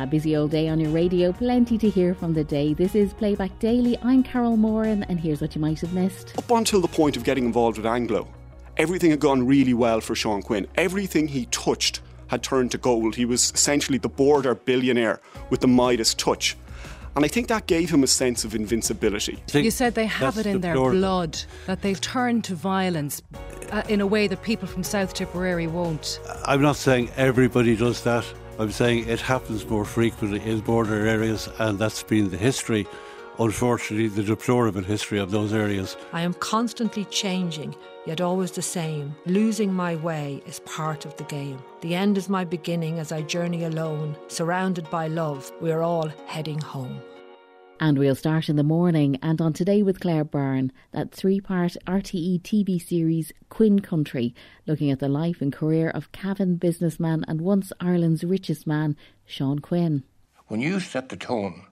Ah, busy old day on your radio, plenty to hear from the day. This is Playback Daily. I'm Carol Moran, and here's what you might have missed. Up until the point of getting involved with Anglo, everything had gone really well for Sean Quinn. Everything he touched had turned to gold. He was essentially the border billionaire with the Midas touch. And I think that gave him a sense of invincibility. You said they have it in their blood, that they've turned to violence uh, in a way that people from South Tipperary won't. I'm not saying everybody does that. I'm saying it happens more frequently in border areas, and that's been the history, unfortunately, the deplorable history of those areas. I am constantly changing, yet always the same. Losing my way is part of the game. The end is my beginning as I journey alone, surrounded by love. We are all heading home. And we'll start in the morning and on Today with Claire Byrne, that three part RTE TV series Quinn Country, looking at the life and career of Cavan businessman and once Ireland's richest man, Sean Quinn. when you set the tone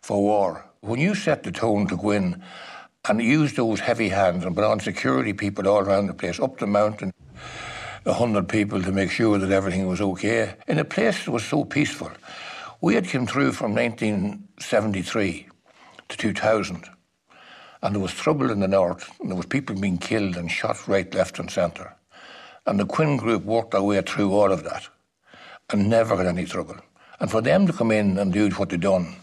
for war, when you set the tone to in and use those heavy hands and put on security people all around the place, up the mountain, a hundred people to make sure that everything was okay, in a place that was so peaceful. We had come through from 1973 to 2000, and there was trouble in the north, and there was people being killed and shot right, left, and centre. And the Quinn Group worked their way through all of that and never had any trouble. And for them to come in and do what they done,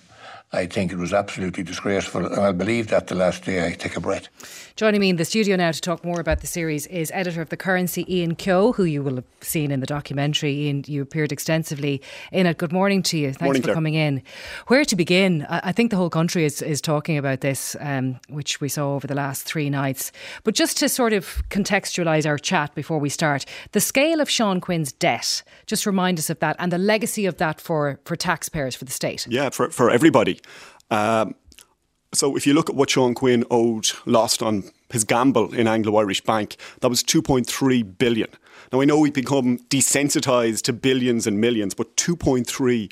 I think it was absolutely disgraceful. And I believe that the last day I take a breath. Joining me in the studio now to talk more about the series is editor of The Currency, Ian Kehoe, who you will have seen in the documentary. Ian, you appeared extensively in it. Good morning to you. Thanks Morning, for Claire. coming in. Where to begin? I I think the whole country is, is talking about this, um, which we saw over the last three nights. But just to sort of contextualise our chat before we start, the scale of Sean Quinn's debt, just remind us of that and the legacy of that for, for taxpayers, for the state. Yeah, for, for everybody. Um, so if you look at what Sean Quinn owed, lost on his gamble in Anglo-Irish Bank, that was 2.3 billion. Now I know we've become desensitized to billions and millions, but 2.3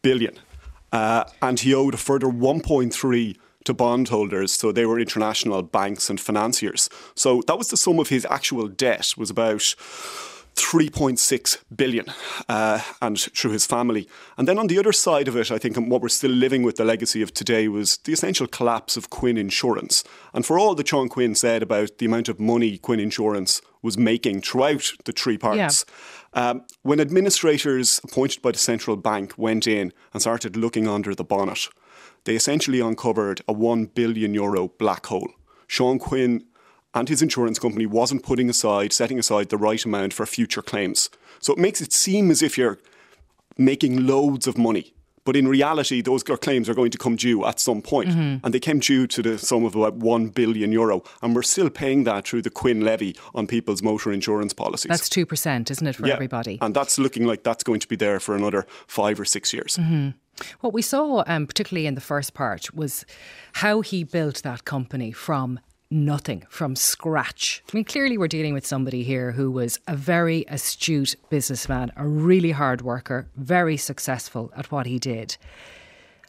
billion. Uh, and he owed a further 1.3 to bondholders, so they were international banks and financiers. So that was the sum of his actual debt was about 3.6 billion uh, and through his family. And then on the other side of it, I think and what we're still living with the legacy of today was the essential collapse of Quinn Insurance. And for all that Sean Quinn said about the amount of money Quinn Insurance was making throughout the three parts, um, when administrators appointed by the central bank went in and started looking under the bonnet, they essentially uncovered a 1 billion euro black hole. Sean Quinn and his insurance company wasn't putting aside, setting aside the right amount for future claims. So it makes it seem as if you're making loads of money. But in reality, those claims are going to come due at some point. And they came due to the sum of about 1 billion euro. And we're still paying that through the Quinn levy on people's motor insurance policies. That's 2%, isn't it, for Yeah. everybody? And that's looking like that's going to be there for another five or six years. What we saw, um, particularly in the first part, was how he built that company from nothing, from scratch. I mean, clearly, we're dealing with somebody here who was a very astute businessman, a really hard worker, very successful at what he did.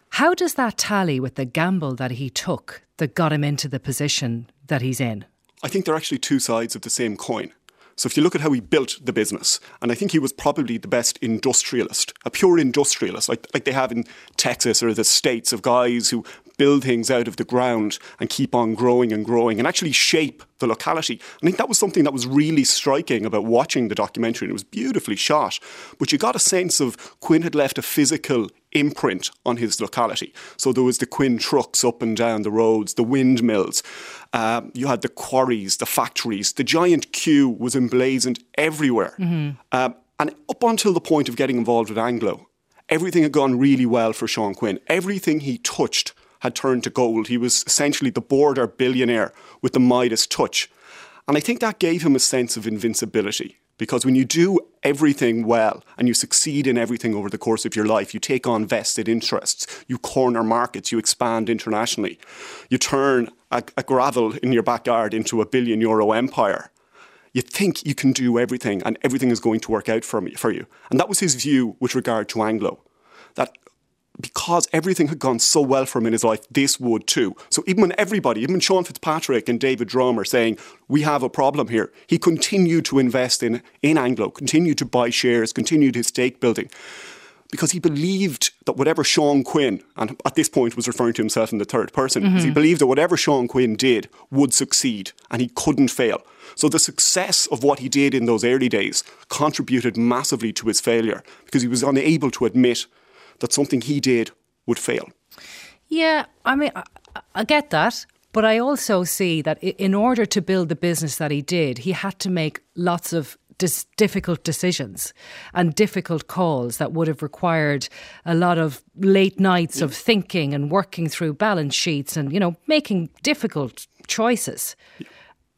How does that tally with the gamble that he took that got him into the position that he's in? I think they're actually two sides of the same coin. So if you look at how he built the business, and I think he was probably the best industrialist, a pure industrialist, like, like they have in Texas or the States of guys who build things out of the ground and keep on growing and growing and actually shape the locality. I think that was something that was really striking about watching the documentary, and it was beautifully shot. But you got a sense of Quinn had left a physical imprint on his locality. So there was the Quinn trucks up and down the roads, the windmills, um, you had the quarries, the factories. The giant Q was emblazoned everywhere. Um, and up until the point of getting involved with Anglo, everything had gone really well for Sean Quinn. Everything he touched had turned to gold. He was essentially the border billionaire with the Midas touch. And I think that gave him a sense of invincibility. Because when you do everything well and you succeed in everything over the course of your life, you take on vested interests, you corner markets, you expand internationally, you turn a, a gravel in your backyard into a billion euro empire. You think you can do everything and everything is going to work out for, me, for you. And that was his view with regard to Anglo. That because everything had gone so well for him in his life, this would too. So even when everybody, even Sean Fitzpatrick and David Drumm are saying, we have a problem here, he continued to invest in, in Anglo, continued to buy shares, continued his stake building, because he believed that whatever Sean Quinn, and at this point was referring to himself in the third person, mm-hmm. he believed that whatever Sean Quinn did would succeed and he couldn't fail. So the success of what he did in those early days contributed massively to his failure because he was unable to admit that something he did would fail. Yeah, I mean, I, I get that. But I also see that in order to build the business that he did, he had to make lots of dis- difficult decisions and difficult calls that would have required a lot of late nights of thinking and working through balance sheets and, you know, making difficult choices.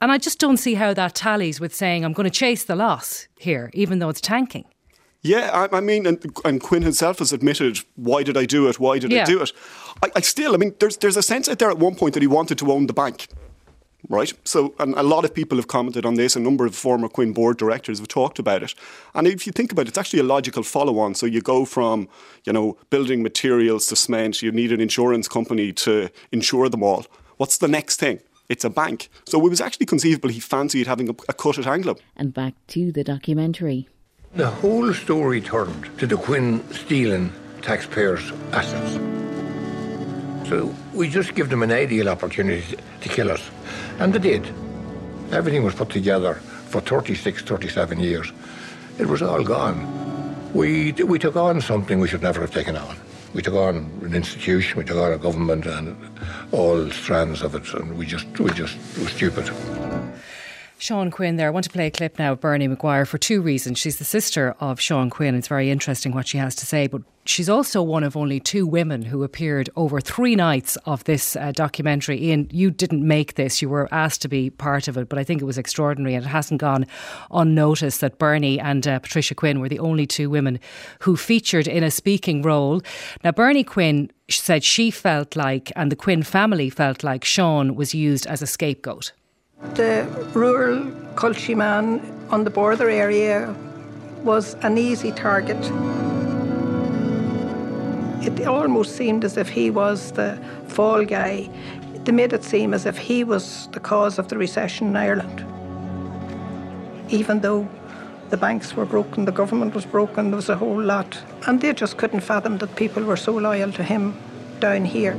And I just don't see how that tallies with saying, I'm going to chase the loss here, even though it's tanking. Yeah, I, I mean, and, and, Quinn himself has admitted, why did I do it? Why did yeah. I do it? I, I, still, I mean, there's there's a sense out there at one point that he wanted to own the bank right? So, and a lot of people have commented on this. A number of former Quinn board directors have talked about it. And if you think about it, it's actually a logical follow-on. So you go from, you know, building materials to cement. You need an insurance company to insure them all. What's the next thing? It's a bank. So it was actually conceivable he fancied having a, a cut at Anglo. And back to the documentary. The whole story turned to the Quinn stealing taxpayers' assets. So we just give them an ideal opportunity to kill us. And they did. Everything was put together for 36, 37 years. It was all gone. We, we took on something we should never have taken on. We took on an institution, we took on a government and all strands of it, and we just, we just were stupid. Sean Quinn there. I want to play a clip now of Bernie McGuire for two reasons. She's the sister of Sean Quinn. It's very interesting what she has to say, but she's also one of only two women who appeared over three nights of this uh, documentary. Ian, you didn't make this, you were asked to be part of it, but I think it was extraordinary and it hasn't gone unnoticed that Bernie and uh, Patricia Quinn were the only two women who featured in a speaking role. Now, Bernie Quinn said she felt like, and the Quinn family felt like, Sean was used as a scapegoat. The rural Culture man on the border area was an easy target. It almost seemed as if he was the fall guy. They made it seem as if he was the cause of the recession in Ireland. Even though the banks were broken, the government was broken, there was a whole lot. And they just couldn't fathom that people were so loyal to him down here.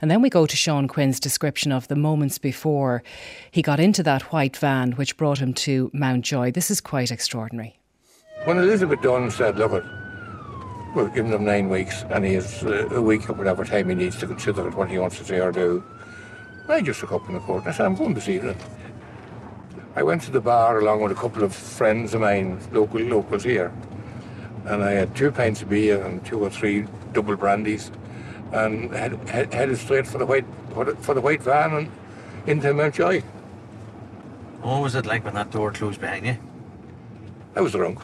And then we go to Sean Quinn's description of the moments before he got into that white van which brought him to Mountjoy. This is quite extraordinary. When Elizabeth Dunne said, look, we're giving him nine weeks and he has uh, a week or whatever time he needs to consider what he wants to say or do, I just took up in the court and I said, I'm going this evening. I went to the bar along with a couple of friends of mine, local locals here, and I had two pints of beer and two or three double brandies and head, head, headed straight for the white for the white van and into Mountjoy. What was it like when that door closed behind you? I was drunk.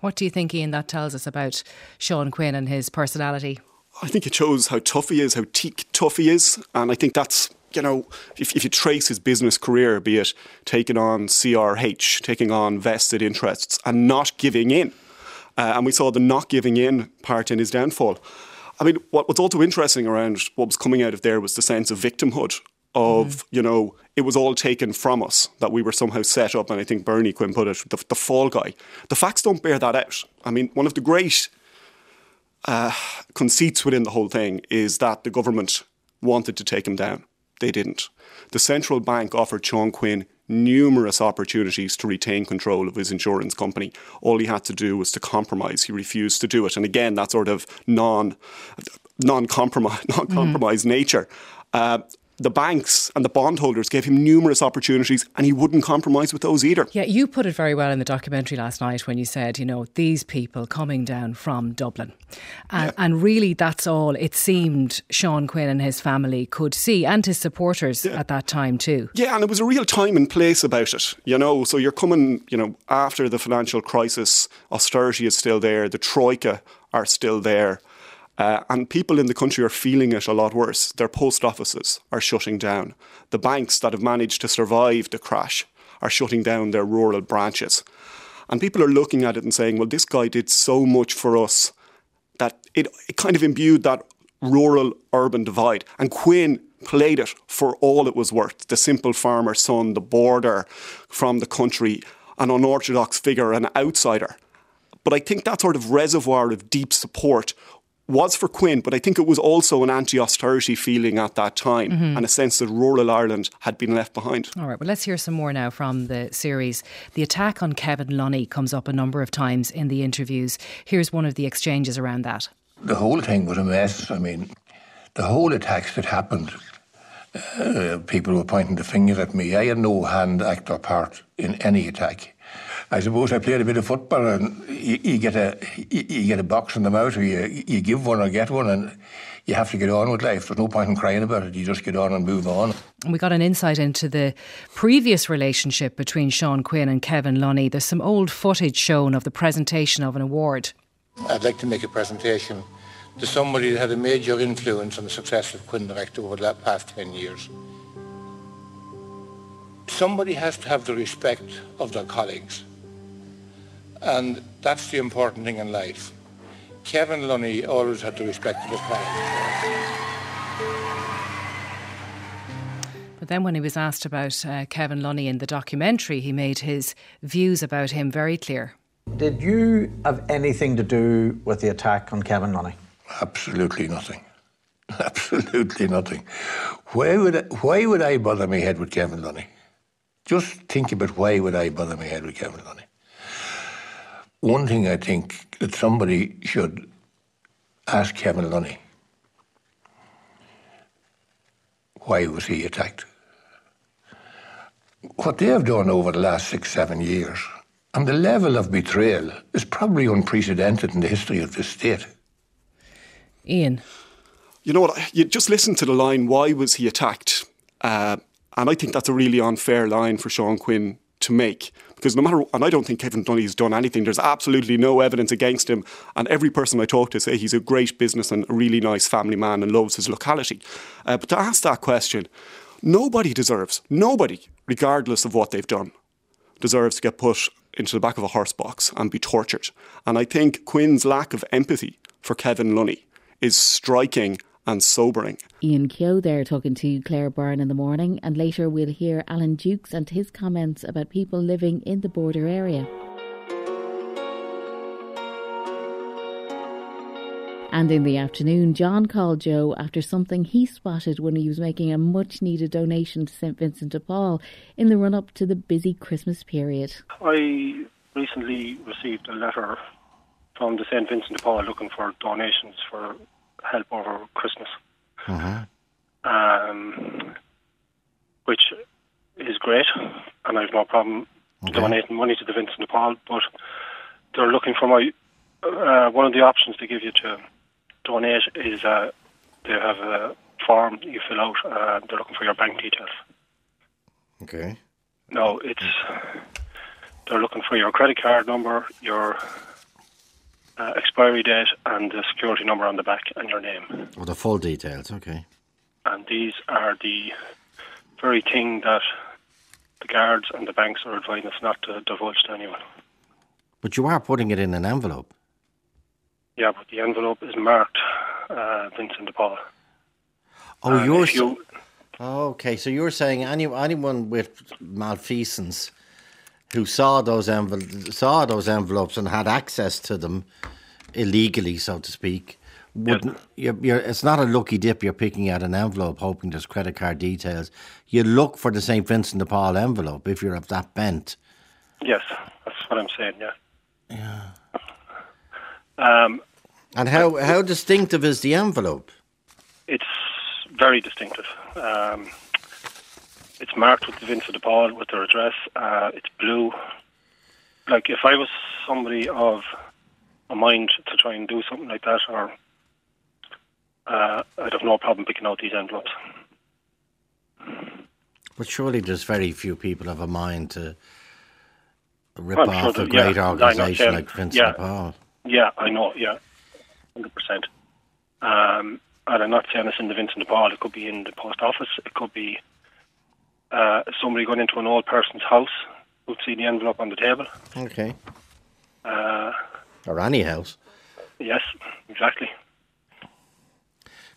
What do you think, Ian, that tells us about Sean Quinn and his personality? I think it shows how tough he is, how teak tough he is. And I think that's, you know, if, if you trace his business career, be it taking on CRH, taking on vested interests, and not giving in. Uh, and we saw the not giving in part in his downfall. I mean, what, what's also interesting around what was coming out of there was the sense of victimhood of, mm. you know, it was all taken from us, that we were somehow set up, and I think Bernie Quinn put it, the, the fall guy. The facts don't bear that out. I mean, one of the great uh, conceits within the whole thing is that the government wanted to take him down. They didn't. The central bank offered Sean Quinn numerous opportunities to retain control of his insurance company. All he had to do was to compromise. He refused to do it. And again, that sort of non non-compromise, non-compromise mm. nature. Uh, the banks and the bondholders gave him numerous opportunities and he wouldn't compromise with those either. Yeah, you put it very well in the documentary last night when you said, you know, these people coming down from Dublin. And, yeah. and really, that's all it seemed Sean Quinn and his family could see and his supporters yeah. at that time too. Yeah, and it was a real time and place about it, you know. So you're coming, you know, after the financial crisis, austerity is still there, the Troika are still there. Uh, and people in the country are feeling it a lot worse. Their post offices are shutting down. The banks that have managed to survive the crash are shutting down their rural branches. And people are looking at it and saying, well, this guy did so much for us that it, it kind of imbued that rural urban divide. And Quinn played it for all it was worth the simple farmer son, the border from the country, an unorthodox figure, an outsider. But I think that sort of reservoir of deep support was for Quinn, but I think it was also an anti austerity feeling at that time mm-hmm. and a sense that rural Ireland had been left behind. All right, well, let's hear some more now from the series. The attack on Kevin Lunny comes up a number of times in the interviews. Here's one of the exchanges around that. The whole thing was a mess. I mean, the whole attacks that happened, uh, people were pointing the fingers at me. I had no hand, act, or part in any attack. I suppose I played a bit of football, and you, you get a you, you, get a box in the mouth, or you you give one or get one, and you have to get on with life. There's no point in crying about it. You just get on and move on. We got an insight into the previous relationship between Sean Quinn and Kevin Lunny. There's some old footage shown of the presentation of an award. I'd like to make a presentation to somebody that had a major influence on the success of Quinn Direct over the past 10 years. Somebody has to have the respect of their colleagues. And that's the important thing in life. Kevin Lunny always had the respect of his colleagues. But then, when he was asked about uh, Kevin Lunny in the documentary, he made his views about him very clear. Did you have anything to do with the attack on Kevin Lunny? Absolutely nothing. Absolutely nothing. Why would I, why would I bother my head with Kevin Lunny? Just think about why would I bother my head with Kevin Lunny? One thing I think that somebody should ask Kevin Lunny why was he attacked? What they have done over the last six, seven years, and the level of betrayal is probably unprecedented in the history of this state. Ian. You know what? You just listen to the line, why was he attacked? Uh, and I think that's a really unfair line for Sean Quinn to make because no matter, and I don't think Kevin has done anything. There's absolutely no evidence against him, and every person I talk to say he's a great business and a really nice family man and loves his locality. Uh, but to ask that question, nobody deserves, nobody, regardless of what they've done, deserves to get put into the back of a horse box and be tortured. And I think Quinn's lack of empathy for Kevin Lunny is striking and sobering. Ian Kehoe there talking to Claire Byrne in the morning, and later we'll hear Alan Dukes and his comments about people living in the border area. And in the afternoon, John called Joe after something he spotted when he was making a much needed donation to St Vincent de Paul in the run up to the busy Christmas period. I recently received a letter from the St Vincent de Paul looking for donations for help over Christmas. Uh-huh. Um, which is great, and I've no problem okay. donating money to the Vincent de Paul. But they're looking for my uh, one of the options they give you to donate is uh, they have a form you fill out. Uh, they're looking for your bank details. Okay. No, it's they're looking for your credit card number, your uh, expiry date and the security number on the back and your name. Oh, the full details, okay. And these are the very thing that the guards and the banks are advising us not to divulge to anyone. But you are putting it in an envelope. Yeah, but the envelope is marked uh, Vincent de Paul. Oh, and you're you, okay. So you're saying any anyone with malfeasance who saw those envel- saw those envelopes and had access to them illegally, so to speak. Wouldn't, you're, you're, it's not a lucky dip. You're picking out an envelope, hoping there's credit card details. You look for the St Vincent de Paul envelope if you're of that bent. Yes, that's what I'm saying. Yeah. Yeah. Um, and how how distinctive is the envelope? It's very distinctive. Um, it's marked with the Vincent de Paul with their address. Uh, it's blue. Like if I was somebody of a mind to try and do something like that, or uh, I'd have no problem picking out these envelopes. But surely there's very few people of a mind to rip well, off sure a great yeah, organisation like Vincent yeah, de Paul. Yeah, I know. Yeah, hundred percent. Um, and I'm not saying it's in the Vincent de Paul. It could be in the post office. It could be uh, somebody going into an old person's house would see the envelope on the table. Okay. Uh, or any house. Yes, exactly.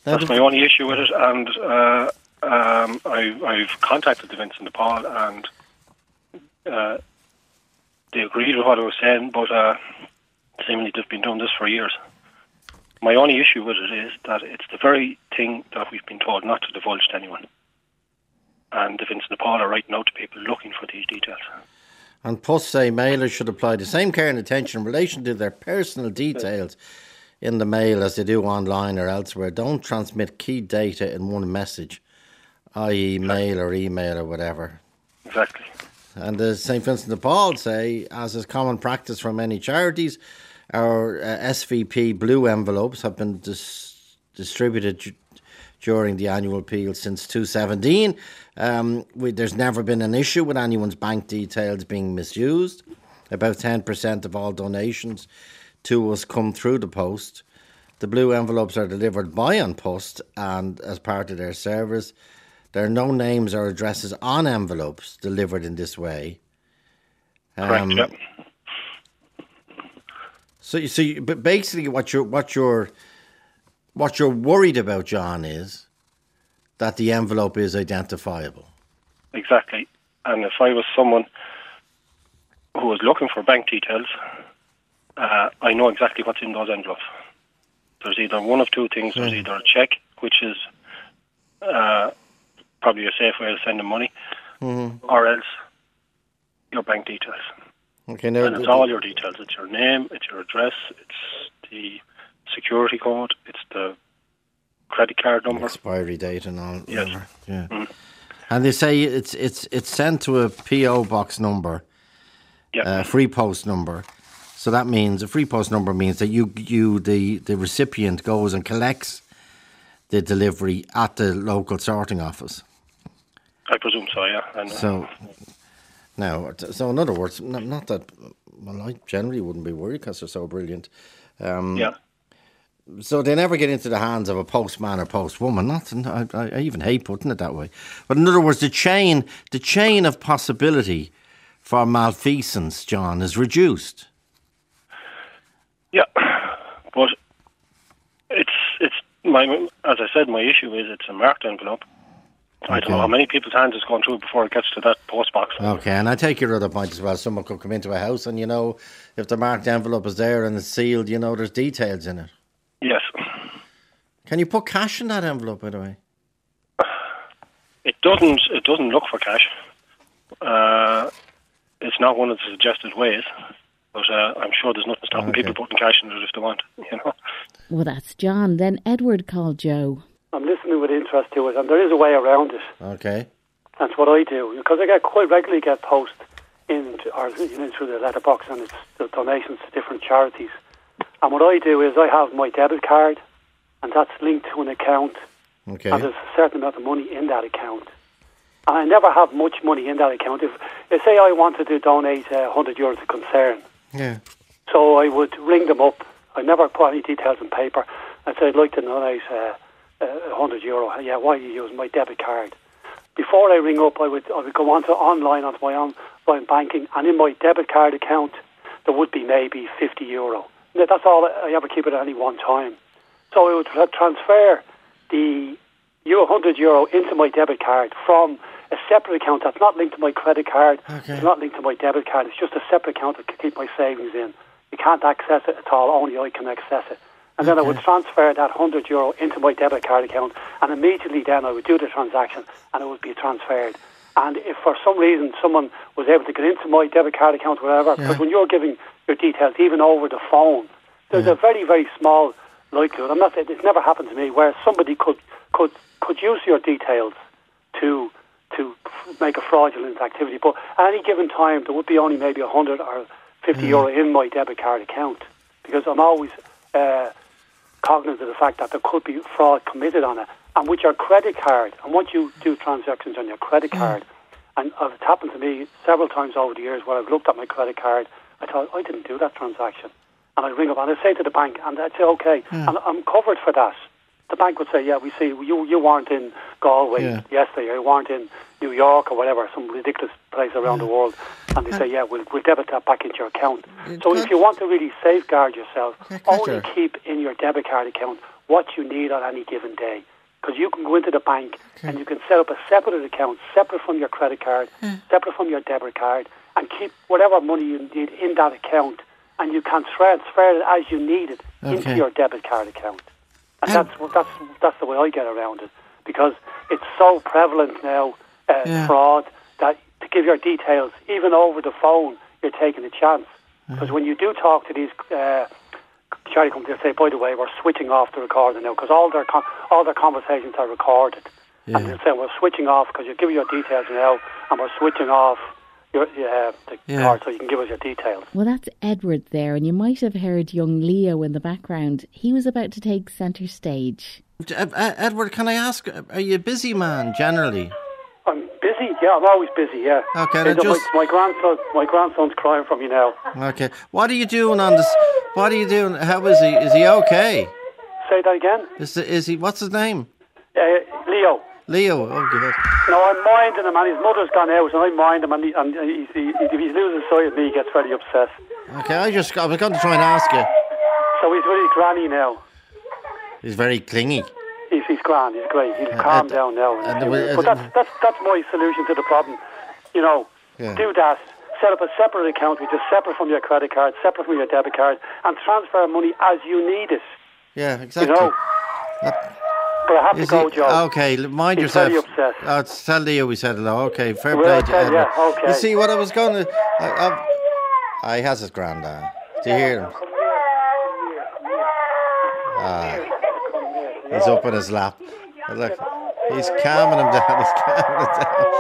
That's my only issue with it, and uh, um, I, have contacted the Vincent de Paul, and uh, they agreed with what I was saying, but uh, seemingly they've been doing this for years. My only issue with it is that it's the very thing that we've been told not to divulge to anyone. And the Vincent de Paul are writing out to people looking for these details. And post say mailers should apply the same care and attention in relation to their personal details in the mail as they do online or elsewhere. Don't transmit key data in one message, i.e., mail or email or whatever. Exactly. And the St. Vincent de Paul say, as is common practice for many charities, our uh, SVP blue envelopes have been dis- distributed during the annual appeal since 2017. Um, we, there's never been an issue with anyone's bank details being misused. About 10% of all donations to us come through the post. The blue envelopes are delivered by An Post and as part of their service. There are no names or addresses on envelopes delivered in this way. Um, Correct. Yep. So, so you, but basically, what you're what you're what you're worried about, John, is that the envelope is identifiable. Exactly. And if I was someone who was looking for bank details, uh, I know exactly what's in those envelopes. There's either one of two things. There's mm. either a check, which is uh, probably a safe way of sending money, mm-hmm. or else your bank details. Okay, now and it's all your details. It's your name, it's your address, it's the security code, it's the credit card number, expiry date, and all. Yes. Yeah. Mm. And they say it's it's it's sent to a PO box number, yeah, uh, free post number. So that means a free post number means that you you the the recipient goes and collects the delivery at the local sorting office. I presume so. Yeah. And, so now, so in other words, not, not that well, I generally wouldn't be worried because they're so brilliant. Um, yeah so they never get into the hands of a postman or postwoman. Not, I, I, even hate putting it that way. But in other words, the chain, the chain of possibility for malfeasance, John, is reduced. Yeah, but it's it's my as I said, my issue is it's a marked envelope. Okay. I don't know how many people's hands it's gone through before it gets to that post box. Okay, and I take your other point as well. Someone could come into a house, and you know, if the marked envelope is there and it's sealed, you know, there's details in it. Yes. Can you put cash in that envelope, by the way? It doesn't. It doesn't look for cash. Uh, it's not one of the suggested ways, but uh, I'm sure there's nothing stopping okay. people putting cash in it if they want. You know. Well, that's John. Then Edward called Joe. I'm listening with interest to it, and there is a way around it. Okay. That's what I do because I get quite regularly get post in or you know, through the letterbox and it's the donations to different charities. And what I do is I have my debit card, and that's linked to an account. Okay. And there's a certain amount of money in that account. And I never have much money in that account. If, if say I wanted to donate uh, 100 euros to Concern, yeah. so I would ring them up. I never put any details in paper. I'd say I'd like to donate uh, uh, 100 euro. Yeah, why are you using my debit card? Before I ring up, I would I would go onto online onto my online banking, and in my debit card account there would be maybe 50 euro that's all I ever keep it at any one time. So I would transfer the euro 100 euro into my debit card from a separate account that's not linked to my credit card. Okay. It's not linked to my debit card. It's just a separate account that can keep my savings in. You can't access it at all. Only I can access it. And then I would transfer that 100 euro into my debit card account, and immediately then I would do the transaction, and it would be transferred. And if for some reason someone was able to get into my debit card account, whatever, because yeah. when you're giving your details, even over the phone, there's yeah. a very, very small likelihood. I'm not saying it's never happened to me where somebody could could could use your details to to make a fraudulent activity. But at any given time, there would be only maybe a hundred or fifty mm. euro in my debit card account because I'm always uh, cognizant of the fact that there could be fraud committed on it. And with your credit card, and once you do transactions on your credit mm. card, and it's happened to me several times over the years where I've looked at my credit card, I thought I didn't do that transaction and I ring up and I say to the bank, and I'd say, okay, yeah. and I'm covered for that. The bank would say, yeah, we see you you weren't in Galway yeah. yesterday, or you weren't in New York or whatever, some ridiculous place around yeah. the world, and they say, yeah, we'll, we'll debit that back into your account. so if you want to really safeguard yourself, only keep in your debit card account what you need on any given day. Because you can go into the bank okay. and you can set up a separate account, separate from your credit card, separate from your debit card, and keep whatever money you need in that account and you can transfer it as you need it okay. into your debit card account. And that's that's that's the way I get around it because it's so prevalent now, uh, yeah. fraud, that to give your details, even over the phone, you're taking a chance. Because when you do talk to these uh, charity companies, they say, by the way, we're switching off the recording now because all their com- all their conversations are recorded. Yeah. And they say we're switching off because you give your details now, and we're switching off your, uh, the yeah. card so you can give us your details. Well, that's Edward there, and you might have heard young Leo in the background. He was about to take centre stage. Edward, can I ask, are you a busy man generally? I'm busy. Yeah, I'm always busy. Yeah. Okay. Just... My, my, grandson, my grandson's crying for me now. Okay. What are you doing on this? What are you doing? How is he? Is he okay? Say that again. Is is he? What's his name? Uh, Leo. Leo, oh good. No, I'm minding him, and his mother's gone out, and I mind him, and, he, and he, he, if he's losing sight of me, he gets very upset. Okay, I just I was going to try and ask you. So he's with his granny now. He's very clingy. He's, he's grand. He's great. He's uh, calmed uh, down now. Uh, but that's that's that's my solution to the problem. You know, yeah. do that. Set up a separate account, which is separate from your credit card, separate from your debit card, and transfer money as you need it. Yeah, exactly. You know. But I have Is to go, he, Joe. Okay, mind He's yourself. Very upset. Oh, tell Leo we said hello. Okay, fair well, play. Tell, yeah, okay. You see what I was going to. I, I, I has his granddad. Do you hear him? Ah, he's up in his lap. Look, he's calming him down. He's calming him down.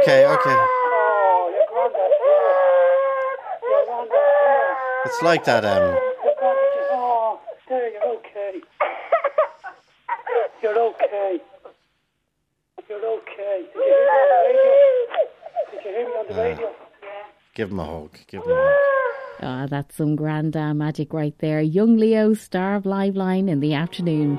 Okay, okay. It's like that. Um, You're okay. You're okay. Did you hear me on the radio? Did you hear me on the radio? Give him a hug. Give him a hug. Ah, oh, that's some grand uh, magic right there. Young Leo, star of Liveline in the afternoon.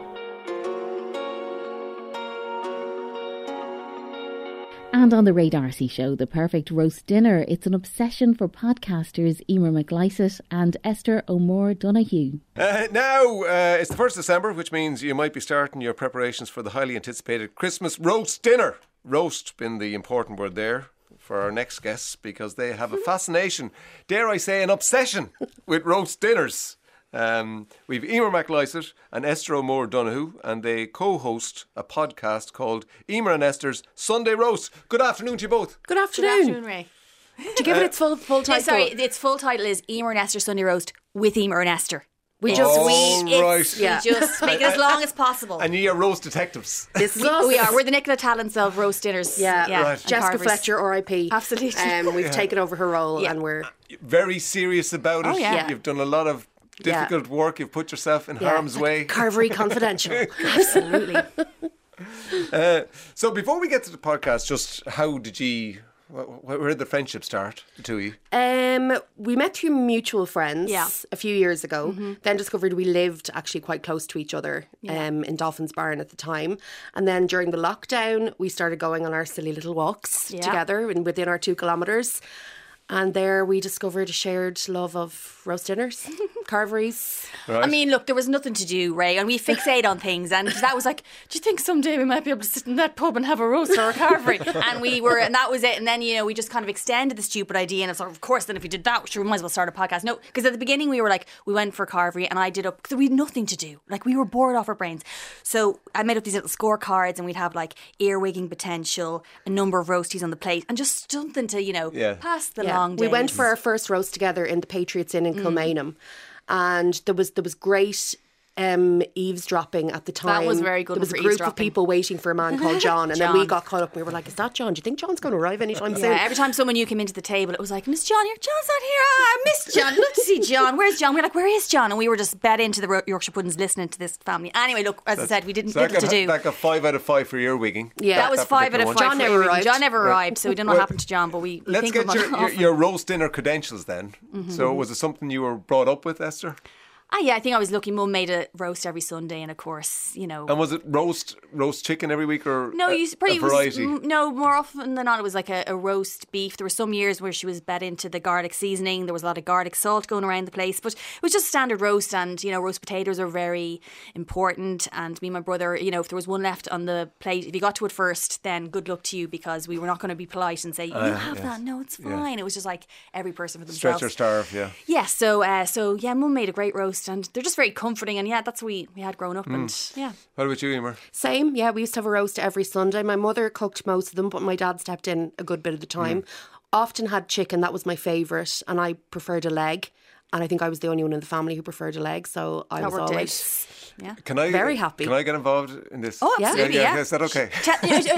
And on the Ray D'Arcy show, The Perfect Roast Dinner, it's an obsession for podcasters Emer McLysaght and Esther O'Moore Donoghue. Uh, now, uh, it's the 1st December, which means you might be starting your preparations for the highly anticipated Christmas roast dinner. Roast being the important word there for our next guests because they have a fascination, dare I say, an obsession with roast dinners. Um, we've Emer McLysaght and Esther O'Moore Donoghue, and they co-host a podcast called Emer and Esther's Sunday Roast. Good afternoon to you both. Good afternoon, Good afternoon Ray. To give it its full full title. No, sorry, its full title is Emer and Esther Sunday Roast with Emer and Esther. We just oh, we right. yeah. we just make it as long as possible. And you are roast detectives. This we, we, are. We're the Nicola Tallants of roast dinners. Yeah, yeah. Right. Jessica Fletcher, R.I.P. Absolutely. Um, we've yeah. taken over her role, yeah. and we're very serious about it. Oh, yeah. You've done a lot of difficult yeah. work. You've put yourself in yeah, harm's way. Carvery confidential. Absolutely. Uh, so before we get to the podcast, just how did you? Where did the friendship start, the two of you? Um, we met through mutual friends yeah. a few years ago. Mm-hmm. Then discovered we lived actually quite close to each other yeah. um, in Dolphins Barn at the time. And then during the lockdown, we started going on our silly little walks yeah. together and within our two kilometres. And there we discovered a shared love of roast dinners, carveries. Right. I mean, look, there was nothing to do, Ray, and we fixate on things. And that was like, do you think someday we might be able to sit in that pub and have a roast or a carvery? and we were, and that was it. And then, you know, we just kind of extended the stupid idea. And it's like, of course, then if we did that, sure, we might as well start a podcast. No, because at the beginning we were like, we went for carvery and I did up, because we had nothing to do. Like, we were bored off our brains. So I made up these little scorecards and we'd have like earwigging potential, a number of roasties on the plate, and just something to, you know, yeah. pass the yeah. Long days. We went for our first roast together in the Patriots Inn in Mm. Kilmainham. And there was there was great um, eavesdropping at the time. That was very good There was a group of people waiting for a man called John, and then we got caught up. and We were like, "Is that John? Do you think John's going to arrive anytime soon?" Yeah, every time someone new came into the table, it was like, Miss John here. John's not here. Ah, I miss John. Love to see John. Where's John? We are like, where is John? And we were just bed into the Yorkshire Puddings listening to this family. Anyway, look, as I said, we didn't So that little got, to do. that got five out of five for your wigging. Yeah. that was five out of five. John for never arrived. John never arrived, so we don't know Well, what happened to John, but we, we Let's think get of him your, your, your roast dinner credentials then. Mm-hmm. So was it something you were brought up with, Esther? Ah, yeah, I think I was lucky. Mum made a roast every Sunday, and of course, you know. And was it roast roast chicken every week or no? You pretty variety. Was, no, more often than not, it was like a, a, roast beef. There were some years where she was bet into the garlic seasoning. There was a lot of garlic salt going around the place, but it was just standard roast. And you know, roast potatoes are very important. And me and my brother, you know, if there was one left on the plate, if you got to it first, then good luck to you because we were not going to be polite and say you uh, have yes. that. No, it's fine. Yeah. It was just like every person for themselves. Stretch or starve, yeah. Yeah. So, uh, so yeah, Mum made a great roast, and they're just very comforting. And yeah, that's what we, we had growing up. Mm. And yeah. What about you, Emer? Same. Yeah, we used to have a roast every Sunday. My mother cooked most of them, but my dad stepped in a good bit of the time. Mm. Often had chicken. That was my favourite, and I preferred a leg. And I think I was the only one in the family who preferred a leg, so I that was always. Yeah. Can I very happy? Can I get involved in this? Oh, absolutely. Yeah, yeah. yeah. Is that okay?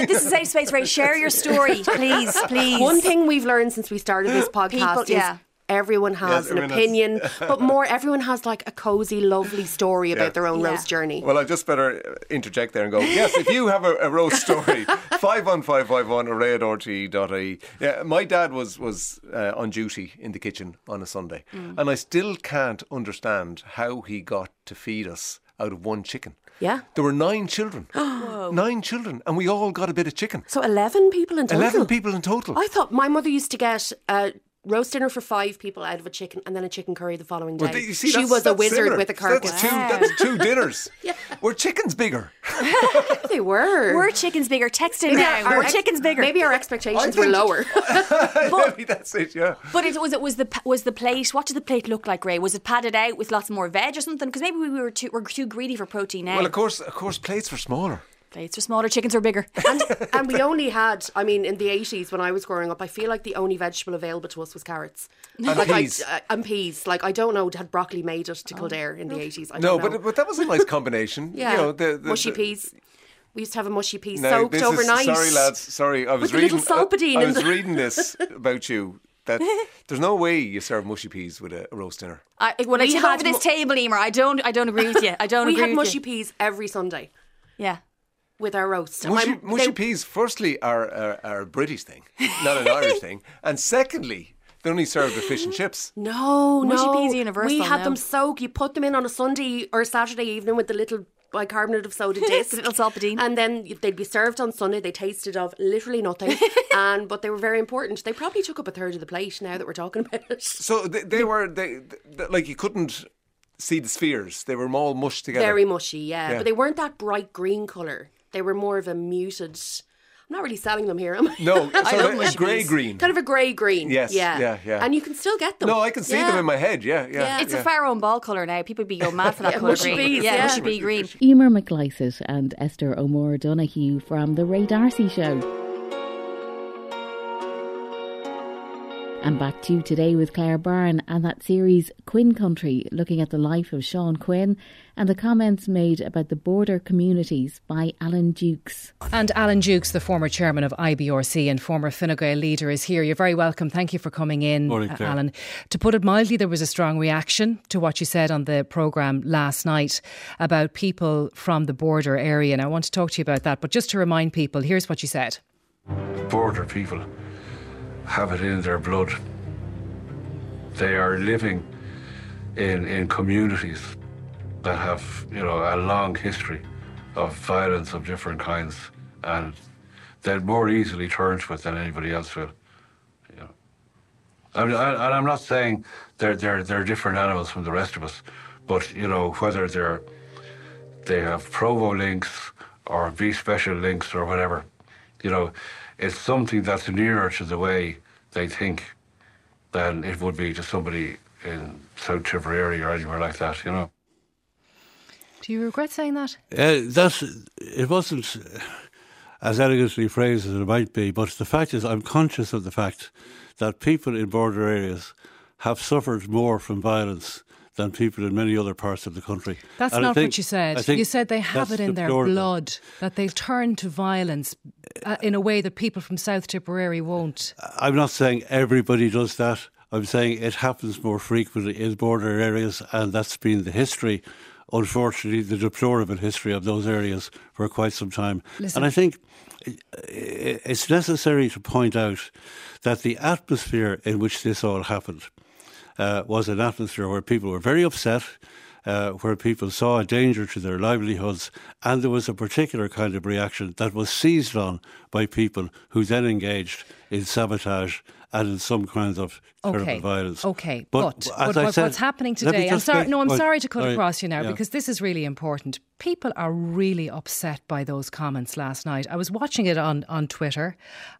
this is safe space, Ray. Share your story, please, please. One thing we've learned since we started this podcast People, is yeah everyone has yes, an opinion, but more everyone has like a cozy, lovely story about yeah. their own yeah. roast journey. Well, I just better interject there and go, yes, if you have a, a roast story, 51551 array Yeah, my dad was, was uh, on duty in the kitchen on a Sunday, mm. and I still can't understand how he got to feed us out of one chicken. Yeah. There were nine children. nine children, and we all got a bit of chicken. So 11 people in total? 11 people in total. I thought my mother used to get uh, roast dinner for five people out of a chicken and then a chicken curry the following day. Well, you see, she was a wizard similar. with a carcass. That's two, that's two dinners. yeah. Were chickens bigger? they were. Were chickens bigger? Text in now. Were ex- chickens bigger? Maybe our expectations were lower. but, maybe that's it. Yeah. But it was it was the was the plate. What did the plate look like, Ray? Was it padded out with lots more veg or something? Because maybe we were too were too greedy for protein now. Well, of course, of course, plates were smaller plates are smaller, chickens are bigger. and, and, we only had, I mean, in the 80s when I was growing up, I feel like the only vegetable available to us was carrots. And like peas. I, uh, and peas. Like, I don't know, had broccoli made it to Kildare in the 80s? I no, but, but that was a nice combination. yeah. You know, the, the, mushy the, peas. We used to have a mushy pea no, soaked overnight. Is, sorry, lads. Sorry, I was with reading. A little I, I was reading this about you that there's no way you serve mushy peas with a, roast dinner. I, when we I took over this table, Emer, I don't, I don't agree with you. I don't. we agree had mushy you. peas every Sunday. Yeah with our roast. Mushy, mushy they, peas, firstly, are, are, are, a British thing, not an Irish thing. And secondly, they only serve with fish and chips. No, mushy no. peas universal. We had now. them soaked. You put them in on a Sunday or Saturday evening with the little bicarbonate of soda disc, little salpidine, and then they'd be served on Sunday. They tasted of literally nothing, and but they were very important. They probably took up a third of the plate. Now that we're talking about it, so they, they were they, they like you couldn't see the spheres. They were all mushed together. Very mushy, yeah. yeah. But they weren't that bright green colour. They were more of a muted. I'm not really selling them here, am I? No, I love a grey green. Kind of a grey green. Yes, yeah. yeah, yeah. And you can still get them. No, I can see yeah. them in my head, yeah, yeah. yeah. It's yeah. a Pharaoh ball colour now. People be going mad for that colour green. Bees, yeah, yeah, mushy bee green. Emer McLysaght and Esther O'Moore Donoghue from The Ray D'Arcy Show. And back to you today with Claire Byrne and that series Quinn Country, looking at the life of Sean Quinn and the comments made about the border communities by Alan Dukes. And Alan Dukes, the former chairman of IBRC and former Fine Gael leader, is here. You're very welcome. Thank you for coming in, Morning, uh, Alan. To put it mildly, there was a strong reaction to what you said on the programme last night about people from the border area. And I want to talk to you about that. But just to remind people, here's what you said. Border people have it in their blood. They are living in, in communities that have, you know, a long history of violence of different kinds, and they'll more easily turn to it than anybody else will. You know, I mean, I, and I'm not saying they're they're they're different animals from the rest of us, but you know, whether they're they have Provo links or B Special links or whatever, you know, it's something that's nearer to the way they think than it would be to somebody in South Tipperary or anywhere like that, you know. Do you regret saying that? Uh, that's, it wasn't as elegantly phrased as it might be, but the fact is, I'm conscious of the fact that people in border areas have suffered more from violence than people in many other parts of the country. That's and not what you said. You said they have it in their blood, that they've turned to violence uh, in a way that people from South Tipperary won't. I'm not saying everybody does that. I'm saying it happens more frequently in border areas, and that's been the history, unfortunately, the deplorable history of those areas for quite some time. Listen. And I think it's necessary to point out that the atmosphere in which this all happened uh, was an atmosphere where people were very upset. uh, where people saw a danger to their livelihoods, and there was a particular kind of reaction that was seized on by people who then engaged in sabotage and in some kinds of terrible okay. violence. Okay, but, but, but said, what's happening today? I'm sorry. No, I'm sorry to cut right, across you now yeah. because this is really important. People are really upset by those comments last night. I was watching it on on Twitter.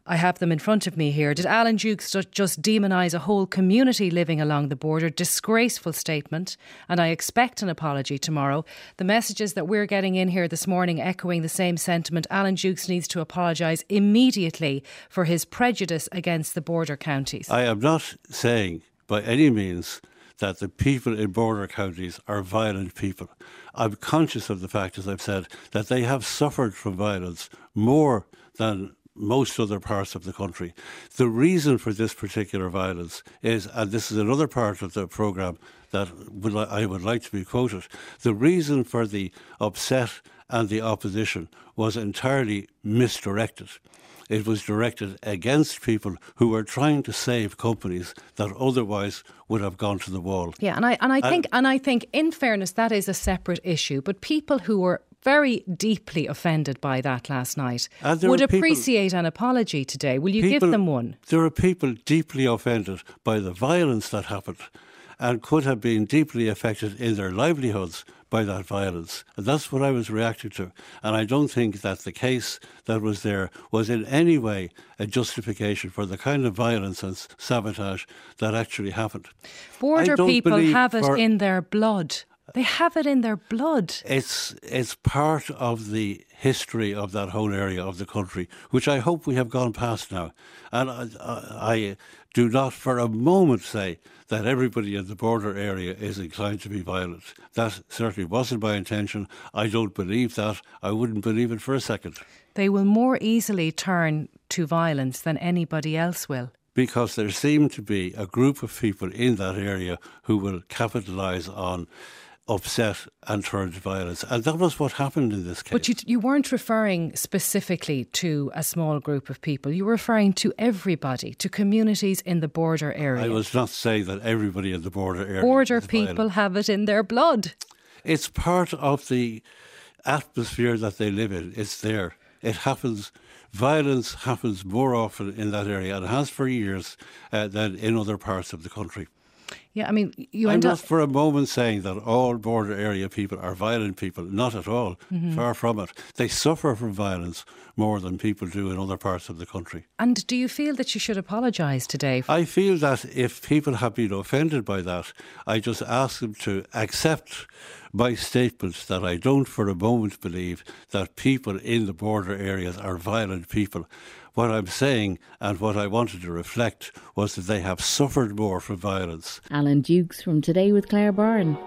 I have them in front of me here. Did Alan Dukes just demonise a whole community living along the border? Disgraceful statement, and I expect an apology tomorrow. The messages that we're getting in here this morning echoing the same sentiment. Alan Dukes needs to apologise immediately for his prejudice against the border counties. I am not saying by any means that the people in border counties are violent people. I'm conscious of the fact, as I've said, that they have suffered from violence more than most other parts of the country. The reason for this particular violence is, and this is another part of the programme that would, I would like to be quoted, the reason for the upset and the opposition was entirely misdirected it was directed against people who were trying to save companies that otherwise would have gone to the wall. Yeah, and I and I think and I think in fairness that is a separate issue, but people who were very deeply offended by that last night would appreciate an apology today. Will you people, give them one? There are people deeply offended by the violence that happened and could have been deeply affected in their livelihoods by that violence. And that's what I was reacting to. And I don't think that the case that was there was in any way a justification for the kind of violence and sabotage that actually happened. Border people have it in their blood. They have it in their blood. It's it's part of the history of that whole area of the country, which I hope we have gone past now. And I, I do not for a moment say that everybody in the border area is inclined to be violent. That certainly wasn't my intention. I don't believe that. I wouldn't believe it for a second. They will more easily turn to violence than anybody else will because there seem to be a group of people in that area who will capitalise on upset and turned violence. And that was what happened in this case. But you, you weren't referring specifically to a small group of people. You were referring to everybody, to communities in the border area. I was not saying that everybody in the border area. Border people violent. have it in their blood. It's part of the atmosphere that they live in. It's there. It happens. Violence happens more often in that area and has for years uh, than in other parts of the country. Yeah, I mean, you I'm end not up for a moment saying that all border area people are violent people. Not at all. Mm-hmm. Far from it. They suffer from violence more than people do in other parts of the country. And do you feel that you should apologise today? I feel that if people have been offended by that, I just ask them to accept my statement that I don't for a moment believe that people in the border areas are violent people. What I'm saying and what I wanted to reflect was that they have suffered more from violence. Alan Dukes from Today with Claire Byrne.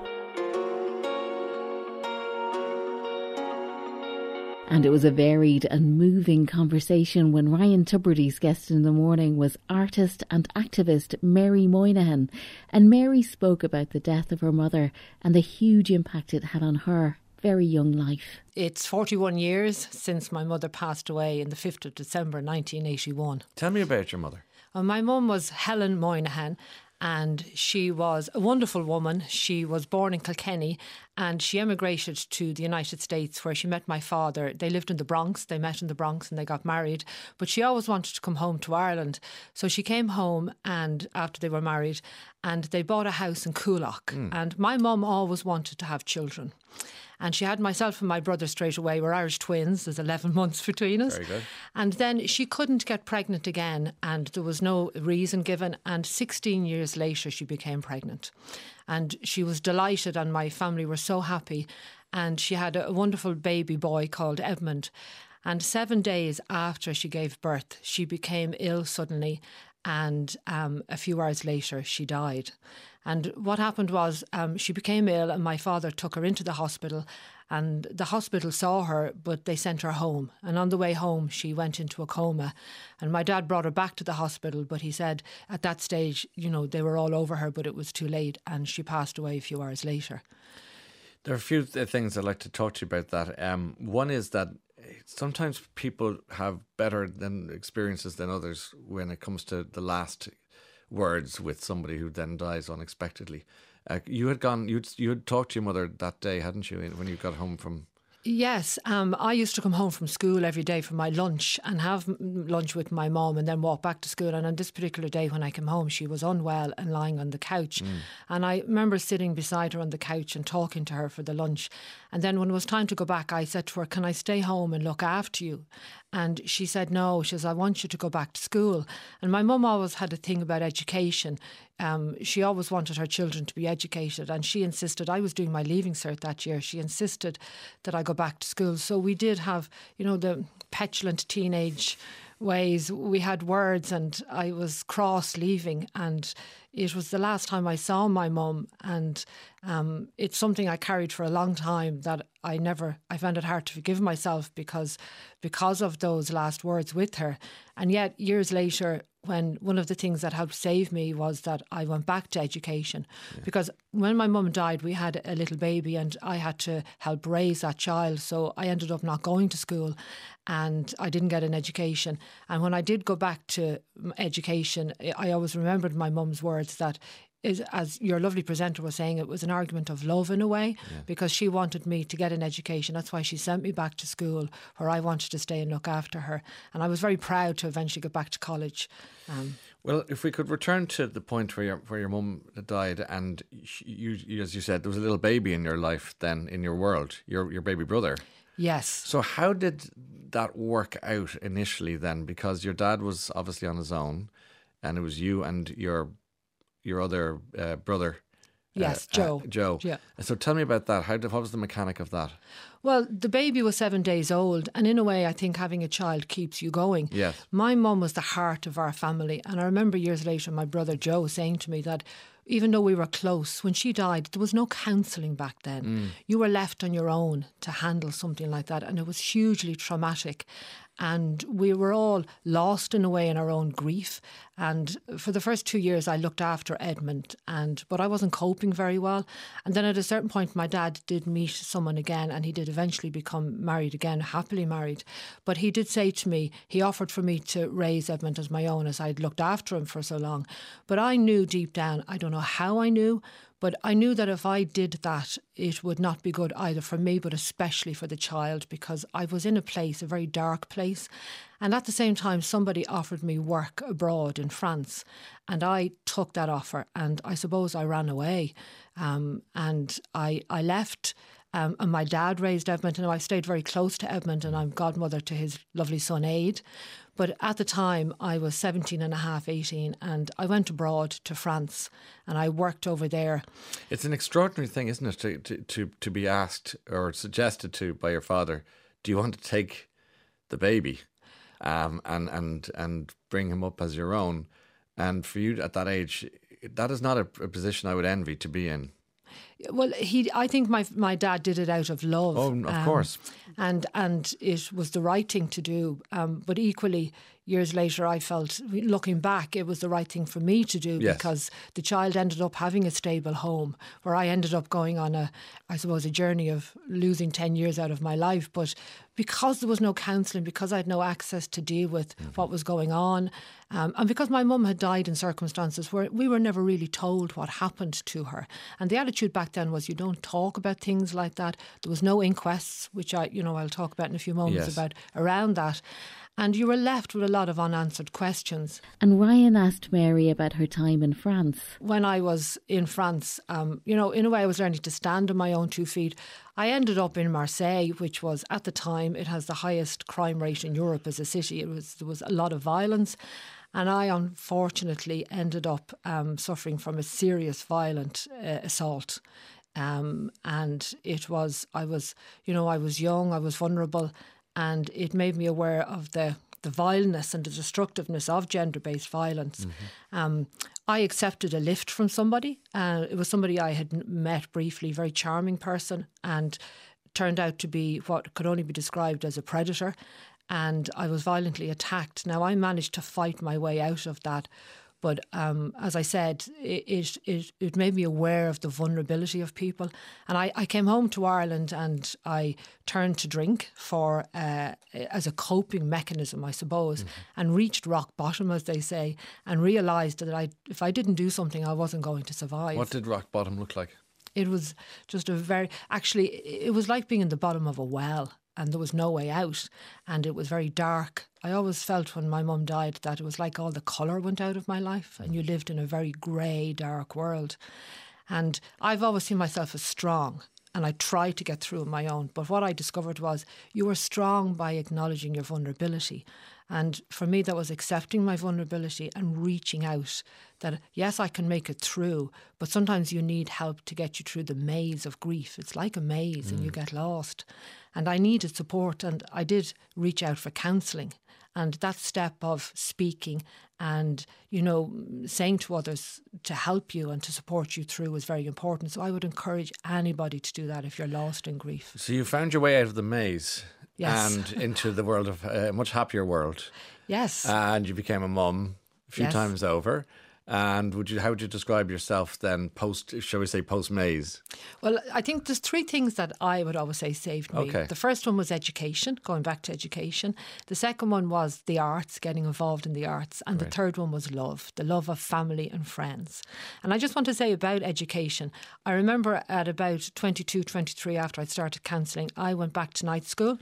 And it was a varied and moving conversation when Ryan Tubridy's guest in the morning was artist and activist Mary Moynihan. And Mary spoke about the death of her mother and the huge impact it had on her very young life. It's 41 years since my mother passed away in the 5th of December 1981. Tell me about your mother. Uh, my mum was Helen Moynihan and she was a wonderful woman. She was born in Kilkenny and she emigrated to the United States where she met my father. They lived in the Bronx, they met in the Bronx and they got married, but she always wanted to come home to Ireland. So she came home and after they were married and they bought a house in Coolock. Mm. And my mum always wanted to have children. And she had myself and my brother straight away. We're Irish twins. There's 11 months between us. Very good. And then she couldn't get pregnant again, and there was no reason given. And 16 years later, she became pregnant. And she was delighted, and my family were so happy. And she had a wonderful baby boy called Edmund. And seven days after she gave birth, she became ill suddenly. And um, a few hours later, she died. And what happened was um, she became ill, and my father took her into the hospital. And the hospital saw her, but they sent her home. And on the way home, she went into a coma. And my dad brought her back to the hospital, but he said at that stage, you know, they were all over her, but it was too late. And she passed away a few hours later. There are a few things I'd like to talk to you about that. Um, one is that sometimes people have better than experiences than others when it comes to the last words with somebody who then dies unexpectedly. Uh, you had gone, you'd, you had talked to your mother that day, hadn't you, when you got home from Yes, um, I used to come home from school every day for my lunch and have lunch with my mom and then walk back to school. And on this particular day, when I came home, she was unwell and lying on the couch. Mm. And I remember sitting beside her on the couch and talking to her for the lunch. And then when it was time to go back, I said to her, Can I stay home and look after you? And she said, No. She says, I want you to go back to school. And my mum always had a thing about education. Um, she always wanted her children to be educated. And she insisted, I was doing my leaving cert that year. She insisted that I go back to school. So we did have, you know, the petulant teenage ways. We had words, and I was cross leaving, and it was the last time I saw my mum, and um, it's something I carried for a long time that I never. I found it hard to forgive myself because because of those last words with her, and yet years later, when one of the things that helped save me was that I went back to education. Yeah. Because when my mum died, we had a little baby and I had to help raise that child. So I ended up not going to school and I didn't get an education. And when I did go back to education, I always remembered my mum's words that is, as your lovely presenter was saying, it was an argument of love in a way yeah. because she wanted me to get an education. That's why she sent me back to school where I wanted to stay and look after her. And I was very proud to eventually get back to college. Um, well, if we could return to the point where your where your mum died, and you, you, as you said, there was a little baby in your life then in your world, your your baby brother. Yes. So how did that work out initially then? Because your dad was obviously on his own, and it was you and your your other uh, brother. Yes, uh, Joe. Uh, Joe. Yeah. So tell me about that. How did, what was the mechanic of that? Well, the baby was seven days old, and in a way, I think having a child keeps you going. Yes. My mum was the heart of our family, and I remember years later my brother Joe saying to me that even though we were close, when she died, there was no counselling back then. Mm. You were left on your own to handle something like that, and it was hugely traumatic and we were all lost in a way in our own grief. And for the first two years, I looked after Edmund, and but I wasn't coping very well. And then at a certain point, my dad did meet someone again, and he did eventually become married again, happily married. But he did say to me, he offered for me to raise Edmund as my own, as I'd looked after him for so long. But I knew deep down, I don't know how I knew, but I knew that if I did that, it would not be good either for me, but especially for the child, because I was in a place, a very dark place. And at the same time, somebody offered me work abroad in France. And I took that offer and I suppose I ran away. Um, and I, I left. Um, and my dad raised Edmund, and I stayed very close to Edmund, and I'm godmother to his lovely son Aid. But at the time, I was 17 and a half, 18, and I went abroad to France and I worked over there. It's an extraordinary thing, isn't it, to, to, to, to be asked or suggested to by your father, do you want to take the baby um, and, and, and bring him up as your own? And for you at that age, that is not a, a position I would envy to be in. Well, he. I think my my dad did it out of love. Oh, of um, course. And and it was the right thing to do. Um, but equally, years later, I felt, looking back, it was the right thing for me to do yes. because the child ended up having a stable home, where I ended up going on a, I suppose, a journey of losing ten years out of my life. But because there was no counselling, because I had no access to deal with mm-hmm. what was going on, um, and because my mum had died in circumstances where we were never really told what happened to her, and the attitude back then was you don't talk about things like that. There was no inquests, which I, you know, I'll talk about in a few moments yes. about around that. And you were left with a lot of unanswered questions. And Ryan asked Mary about her time in France. When I was in France, um, you know, in a way, I was learning to stand on my own two feet. I ended up in Marseille, which was at the time it has the highest crime rate in Europe as a city. It was there was a lot of violence, and I unfortunately ended up um, suffering from a serious violent uh, assault. Um, and it was, I was, you know, I was young, I was vulnerable, and it made me aware of the the vileness and the destructiveness of gender based violence. Mm-hmm. Um, I accepted a lift from somebody. Uh, it was somebody I had met briefly, very charming person, and turned out to be what could only be described as a predator. And I was violently attacked. Now, I managed to fight my way out of that. But um, as I said, it, it, it made me aware of the vulnerability of people. And I, I came home to Ireland and I turned to drink for uh, as a coping mechanism, I suppose, mm-hmm. and reached rock bottom, as they say, and realised that I, if I didn't do something, I wasn't going to survive. What did rock bottom look like? It was just a very, actually, it was like being in the bottom of a well and there was no way out and it was very dark. I always felt when my mum died that it was like all the colour went out of my life and you lived in a very grey, dark world. And I've always seen myself as strong and I tried to get through on my own. But what I discovered was you were strong by acknowledging your vulnerability. And for me, that was accepting my vulnerability and reaching out that, yes, I can make it through, but sometimes you need help to get you through the maze of grief. It's like a maze mm. and you mm. get lost. And I needed support, and I did reach out for counselling. And that step of speaking and, you know, saying to others to help you and to support you through is very important. So I would encourage anybody to do that if you're lost in grief. So you found your way out of the maze yes. and into the world of uh, a much happier world. Yes. And you became a mum a few yes. times over. And would you, how would you describe yourself then post, shall we say, post maze? Well, I think there's three things that I would always say saved me. Okay. The first one was education, going back to education. The second one was the arts, getting involved in the arts. And the third one was love, the love of family and friends. And I just want to say about education, I remember at about 22, 23, after I'd started counselling, I went back to night school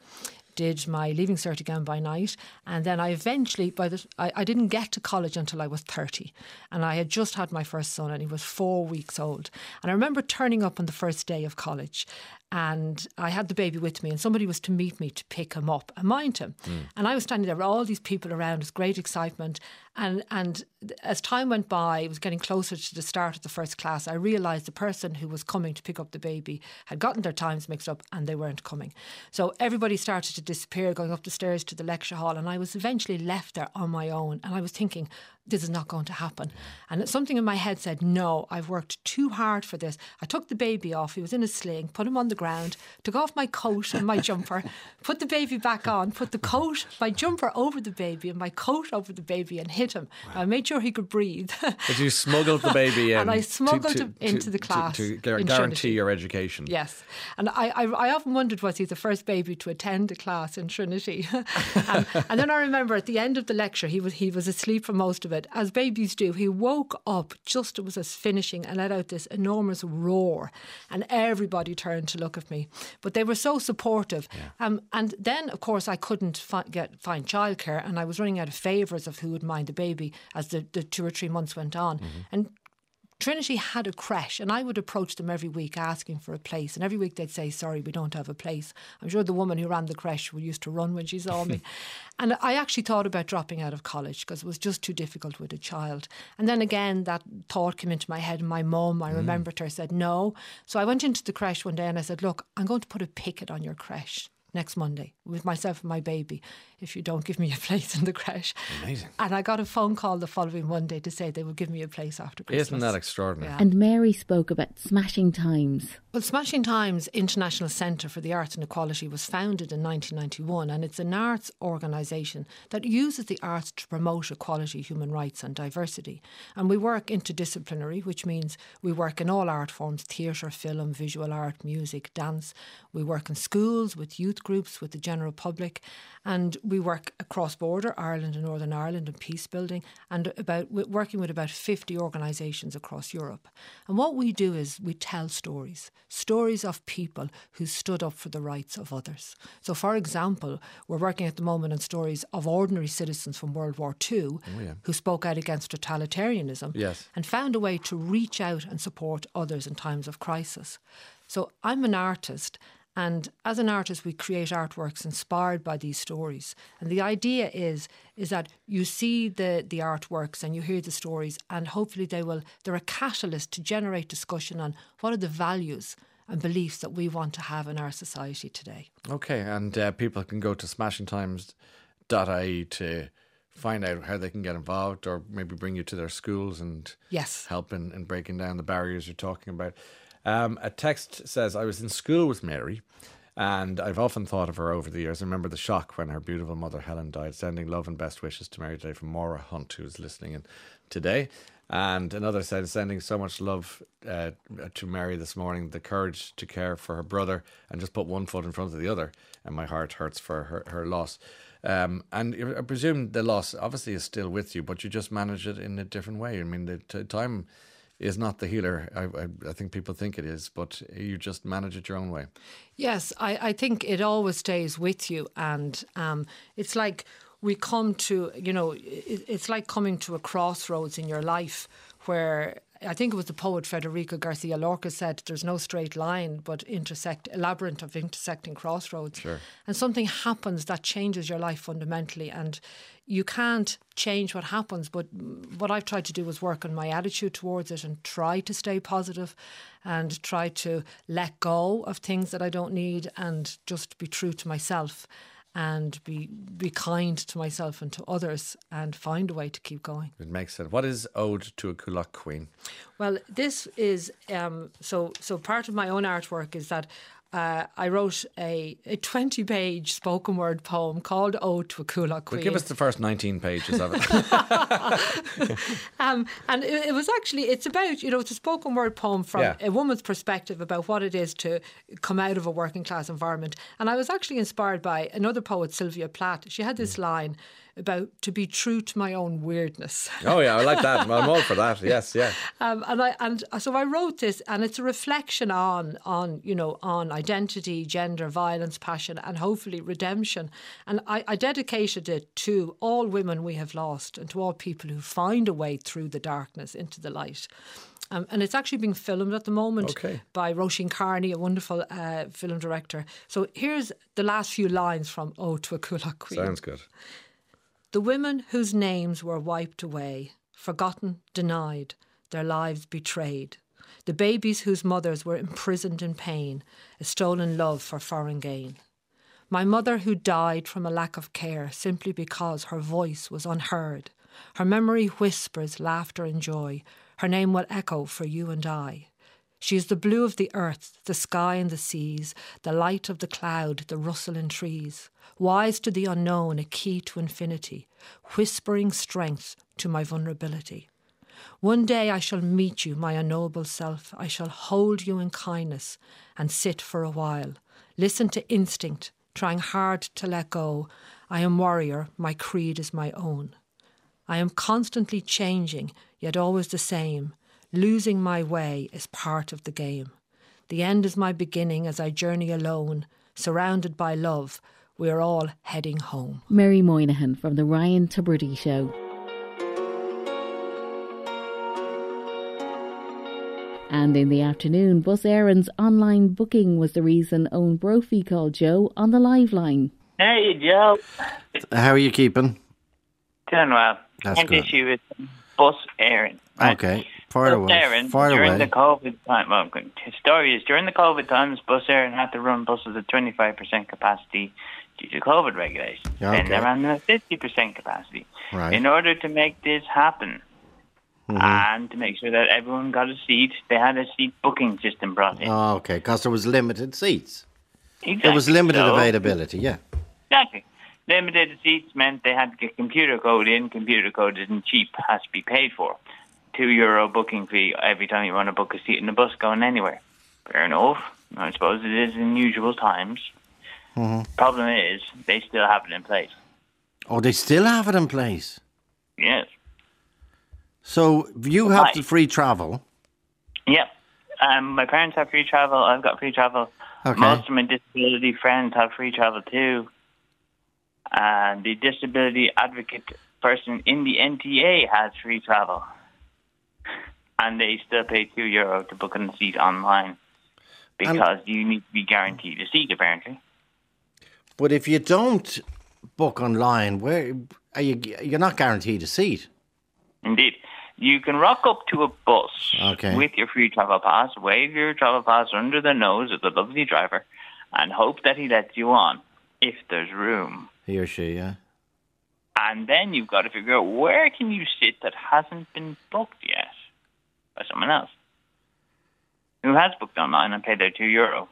did my leaving cert again by night, and then I eventually, by the, I, I didn't get to college until I was thirty, and I had just had my first son, and he was four weeks old, and I remember turning up on the first day of college, and I had the baby with me, and somebody was to meet me to pick him up and mind him. Mm. And I was standing there with all these people around, with great excitement. And and as time went by, it was getting closer to the start of the first class. I realised the person who was coming to pick up the baby had gotten their times mixed up, and they weren't coming. So everybody started to disappear, going up the stairs to the lecture hall, and I was eventually left there on my own. And I was thinking, this is not going to happen. And something in my head said, no, I've worked too hard for this. I took the baby off. He was in a sling, put him on the ground, took off my coat and my jumper, put the baby back on, put the coat, my jumper over the baby and my coat over the baby and hit him. Wow. I made sure he could breathe. But you smuggled the baby in. and I smuggled to, him into to, the class. To, guarantee your education. Yes. And I, I, I, often wondered, was he the first baby to attend a class in Trinity? and, and then I remember at the end of the lecture, he was, he was asleep for most of it, as babies do. He woke up just as it was finishing and let out this enormous roar. And everybody turned to look at me. But they were so supportive. Yeah. Um, and then, of course, I couldn't fi- get find childcare, and I was running out of favours of who would mind the baby as the, the two or three months went on. Mm-hmm. And Trinity had a creche, and I would approach them every week asking for a place. And every week they'd say, Sorry, we don't have a place. I'm sure the woman who ran the creche used to run when she saw me. and I actually thought about dropping out of college because it was just too difficult with a child. And then again, that thought came into my head. My mum, I mm. remembered her, said no. So I went into the creche one day and I said, Look, I'm going to put a picket on your creche next Monday with myself and my baby if you don't give me a place in the creche. Amazing. And I got a phone call the following Monday to say they would give me a place after Christmas. Isn't that extraordinary? Yeah. And Mary spoke about Smashing Times. Well, Smashing Times International Centre for the Arts and Equality was founded in 1991 and it's an arts organisation that uses the arts to promote equality, human rights and diversity. And we work interdisciplinary, which means we work in all art forms theatre, film, visual art, music, dance. We work in schools with youth groups, with the general public, and we work across border, Ireland and Northern Ireland, and peace building, and about working with about 50 organisations across Europe. And what we do is we tell stories, stories of people who stood up for the rights of others. So, for example, we're working at the moment on stories of ordinary citizens from World War II oh, yeah. who spoke out against totalitarianism yes. and found a way to reach out and support others in times of crisis. So, I'm an artist and as an artist, we create artworks inspired by these stories. And the idea is is that you see the the artworks and you hear the stories, and hopefully they will they're a catalyst to generate discussion on what are the values and beliefs that we want to have in our society today. Okay, and uh, people can go to smashingtimes.ie to find out how they can get involved or maybe bring you to their schools and yes help in, in breaking down the barriers you're talking about. Um, a text says, I was in school with Mary. And I've often thought of her over the years. I remember the shock when her beautiful mother Helen died, sending love and best wishes to Mary today from Maura Hunt, who's listening. And today. And another said, sending so much love uh, to Mary this morning, the courage to care for her brother and just put one foot in front of the other. And my heart hurts for her, her loss. Um, and I presume the loss obviously is still with you, but you just manage it in a different way. I mean, the t- time is not the healer. I, I, I, think people think it is, but you just manage it your own way. Yes, I, I think it always stays with you. And um, it's like we come to, you know, it, it's like coming to a crossroads in your life where I think it was the poet Federico Garcia Lorca said, "There's no straight line, but intersect a labyrinth of intersecting crossroads." Sure. And something happens that changes your life fundamentally, and you can't change what happens. But what I've tried to do is work on my attitude towards it and try to stay positive, and try to let go of things that I don't need, and just be true to myself and be be kind to myself and to others and find a way to keep going. It makes sense. What is Ode to a Coolock Queen? Well, this is um, so so part of my own artwork is that uh, I wrote a, a 20 page spoken word poem called Ode to a Coolock Queen. Well, give us the first 19 pages of it. um, and it, it, was actually, it's about, you know, it's a spoken word poem from yeah. a woman's perspective about what it is to come out of a working class environment. And I was actually inspired by another poet, Sylvia Plath. She had this mm. line about to be true to my own weirdness. Oh yeah, I like that. I'm all for that. Yes, yeah. Um, and I and so I wrote this, and it's a reflection on on you know on identity, gender, violence, passion, and hopefully redemption. And I, I dedicated it to all women we have lost, and to all people who find a way through the darkness into the light. Um, and it's actually being filmed at the moment okay. by Roisin Carney, a wonderful uh, film director. So here's the last few lines from Ode to a Coolock Queen. Sounds good. The women whose names were wiped away, forgotten, denied, their lives betrayed. The babies whose mothers were imprisoned in pain, a stolen love for foreign gain. My mother who died from a lack of care simply because her voice was unheard. Her memory whispers laughter and joy. Her name will echo for you and I. She is the blue of the earth, the sky and the seas, the light of the cloud, the rustle in trees, wise to the unknown, a key to infinity, whispering strength to my vulnerability. One day I shall meet you, my unknowable self. I shall hold you in kindness and sit for a while. Listen to instinct, trying hard to let go. I am warrior, my creed is my own. I am constantly changing, yet always the same. Losing my way is part of the game. The end is my beginning as I journey alone, surrounded by love. We are all heading home. Mary Moynihan from The Ryan Tubridy Show. And in the afternoon, Bus Éireann's online booking was the reason Owen Brophy called Joe on the live line. Hey, Joe. How are you keeping? Doing well. That's good. issue with Bus Éireann. Right? Okay. Far away. Far during away. the COVID time, well, his story is during the COVID times, Bus Éireann had to run buses at 25% capacity due to COVID regulations. Then they okay. ran them at 50% capacity. Right. In order to make this happen Mhm. and to make sure that everyone got a seat, they had a seat booking system brought in. Oh, okay, because there was limited seats. Exactly. There was limited So- availability, yeah. Exactly. Limited seats meant they had to get computer code in. Computer code isn't cheap, has to be paid for. Two euro booking fee every time you want to book a seat in the bus going anywhere. Fair enough. I suppose it is in usual times. Mhm. Problem is, they still have it in place. Oh, they still have it in place. Yes. So you have the free travel. Yep. Um, my parents have free travel. I've got free travel. Okay. Most of my disability friends have free travel too. And the disability advocate person in the NTA has free travel. And they still pay two euro to book a seat online because you need to be guaranteed a seat apparently. But if you don't book online, where are you? You're not guaranteed a seat. Indeed. You can rock up to a bus Okay. with your free travel pass, wave your travel pass under the nose of the lovely driver, and hope that he lets you on if there's room. He or she, yeah. And then you've got to figure out where can you sit that hasn't been booked yet by someone else who has booked online and paid their two euro.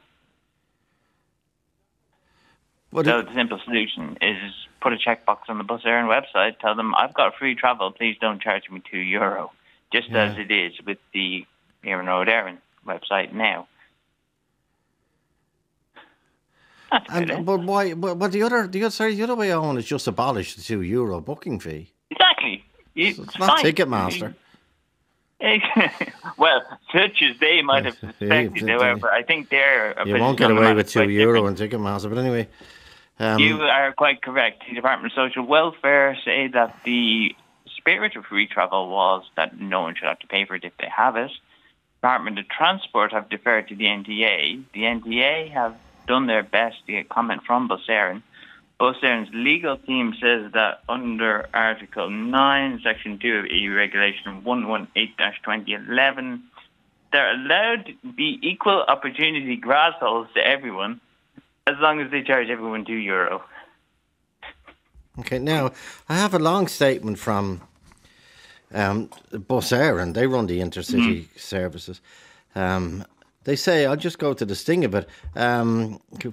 What so the simple solution is put a checkbox on the Bus Éireann website. Tell them I've got free travel. Please don't charge me two euro, just Yeah. as it is with the Iarnród Éireann website now. And, but why? But, but the other, the other, sorry, the other way on is just abolish the two euro booking fee. Exactly. It's not Ticketmaster. Well, such as they might have suspected, they- however, I think they're You won't get away with two euro and Ticketmaster. But anyway, um, you are quite correct. The Department of Social Welfare say that the spirit of free travel was that no one should have to pay for it if they have it. Department of Transport have deferred to the NTA. The NTA have done their best to get comment from Bus Éireann. Bus Éireann's legal team says that under Article 9, Section 2 of EU Regulation 118-2011, they're allowed to be equal opportunity grass holes to everyone as long as they charge everyone two euro. Okay, now I have a long statement from um, Bus. They run the intercity services. Um, they say, I'll just go to the sting of it. Um, to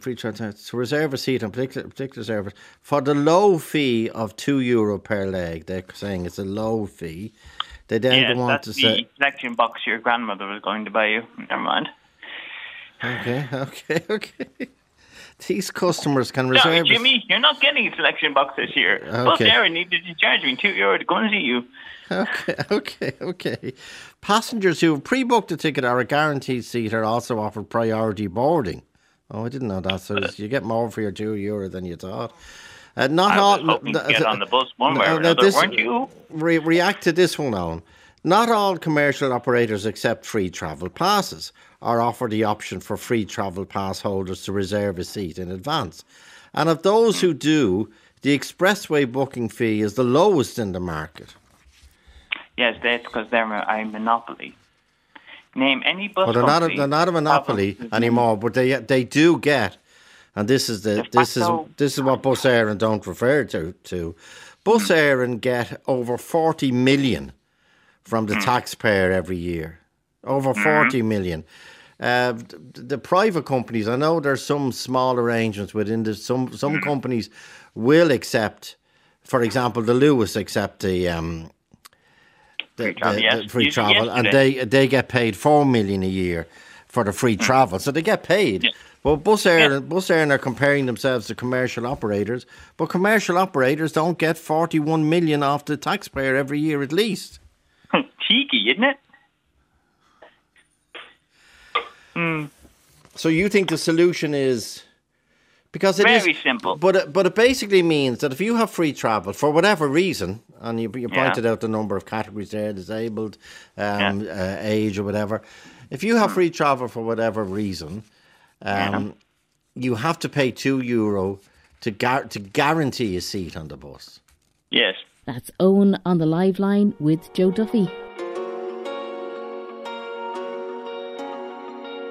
reserve a seat on particular, particular service for the low fee of two euro per leg. They're saying it's a low fee. They then yes, go on that's to the say, selection box your grandmother was going to buy you. Never mind. okay, okay, okay. These customers can reserve. a- Jimmy, you're not getting a selection box this year. Bus Okay. Éireann needed to charge me two euro to come and see you. Okay, okay, okay. Passengers who have pre-booked a ticket or a guaranteed seat are also offered priority boarding. Oh, I didn't know that. So you get more for your two euro than you thought. Uh, not I all. to get on the bus one way No, or another, this- weren't you? Re- react to this one, Owen. Not all commercial operators accept free travel passes or offer the option for free travel pass holders to reserve a seat in advance. And of those who do, the expressway booking fee is the lowest in the market. Yes, that's because they're a monopoly. Name any bus Well, they're not a, they're not a monopoly anymore, but they they do get, and this is the this is this is what Bus Éireann don't refer to to. Bus Éireann get over forty million from the hmm. taxpayer every year, over hmm. forty million. Uh, the private companies, I know there's some small arrangements within the some some companies will accept, for example, the Lewis accept the um, the, travel, the- yes. the free travel, and they they get paid four million a year for the free travel, so they get paid. Well, Bus Éireann, Bus Éireann are comparing themselves to commercial operators, but commercial operators don't get forty-one million off the taxpayer every year at least. Cheeky, isn't it? Hmm. So you think the solution is because it is Very simple. but it, but it basically means that if you have free travel for whatever reason, and you, you Yeah. pointed out the number of categories there, disabled, um, uh, age or whatever, if you have free travel for whatever reason, um, you have to pay two euro to gar- to guarantee a seat on the bus. Yes. That's Owen on the live line with Joe Duffy.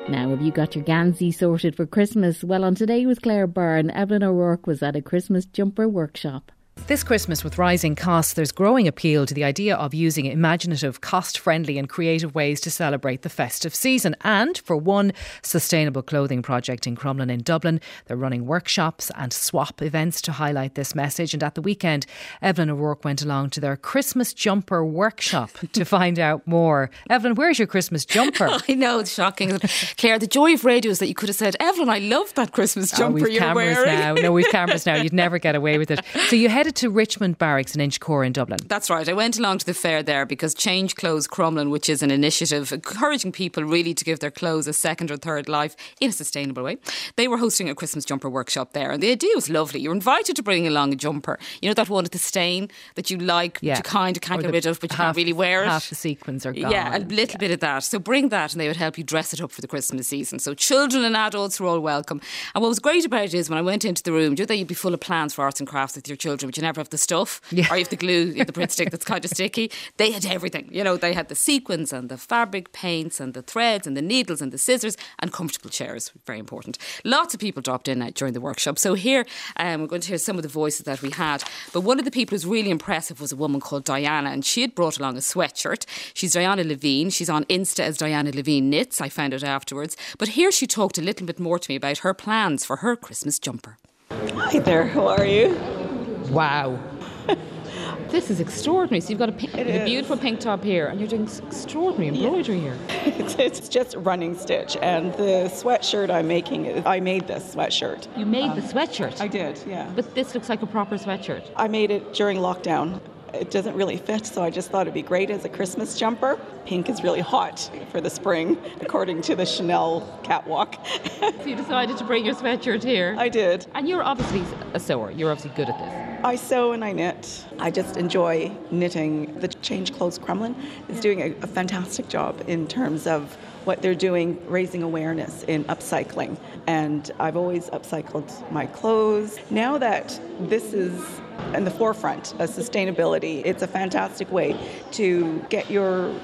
Now, have you got your Gansey sorted for Christmas? Well, on Today with Claire Byrne, Evelyn O'Rourke was at a Christmas jumper workshop. This Christmas, with rising costs, there's growing appeal to the idea of using imaginative, cost friendly, and creative ways to celebrate the festive season. And for one sustainable clothing project in Crumlin in Dublin, they're running workshops and swap events to highlight this message. And at the weekend, Evelyn O'Rourke went along to their Christmas jumper workshop to find out more. Evelyn, where's your Christmas jumper? I know it's shocking, Claire. The joy of radio is that you could have said, "Evelyn, I love that Christmas Oh, jumper we've you're cameras wearing." now. No, we've cameras now. You'd never get away with it. So you headed to Richmond Barracks in Inchicore in Dublin. That's right. I went along to the fair there because Change Clothes Crumlin, which is an initiative encouraging people really to give their clothes a second or third life in a sustainable way. They were hosting a Christmas jumper workshop there, and the idea was lovely. You're invited to bring along a jumper. You know that one with the stain that you like, Yeah. you kind of can't Or get rid of, but you half- can't really wear it. Half the sequins are gone. Yeah, a little bit of that. So bring that and they would help you dress it up for the Christmas season. So children and adults were all welcome. And what was great about it is when I went into the room, you know you'd be full of plans for arts and crafts with your children, but you never have the stuff. Yeah. Or you have the glue, you have the Pritt stick that's kind of sticky. They had everything. You know, they had the sequins and the fabric paints and the threads and the needles and the scissors and comfortable chairs. Very important. Lots of people dropped in uh, during the workshop. So here um, we're going to hear some of the voices that we had. But one of the people who's really impressive was a woman called Diana, and she had brought along a sweatshirt. She's Diana Levine. She's on Insta as Diana Levine Knits. I found out afterwards. But here she talked a little bit more to me about her plans for her Christmas jumper. Hi there, how are you? Wow. this is extraordinary. So you've got a, pink, a beautiful pink top here, and you're doing extraordinary embroidery yeah. here. It's, it's, just running stitch, and the sweatshirt I'm making, I made this sweatshirt. You made um, the sweatshirt? I did, yeah. But this looks like a proper sweatshirt. I made it during lockdown it doesn't really fit, so I just thought it'd be great as a Christmas jumper. Pink is really hot for the spring, according to the Chanel catwalk. so you decided to bring your sweatshirt here? I did. And you're obviously a sewer. You're obviously good at this. I sew and I knit. I just enjoy knitting. The Change Clothes Crumlin is doing a, a fantastic job in terms of what they're doing, raising awareness in upcycling. And I've always upcycled my clothes. Now that this is in the forefront of sustainability. It's a fantastic way to get your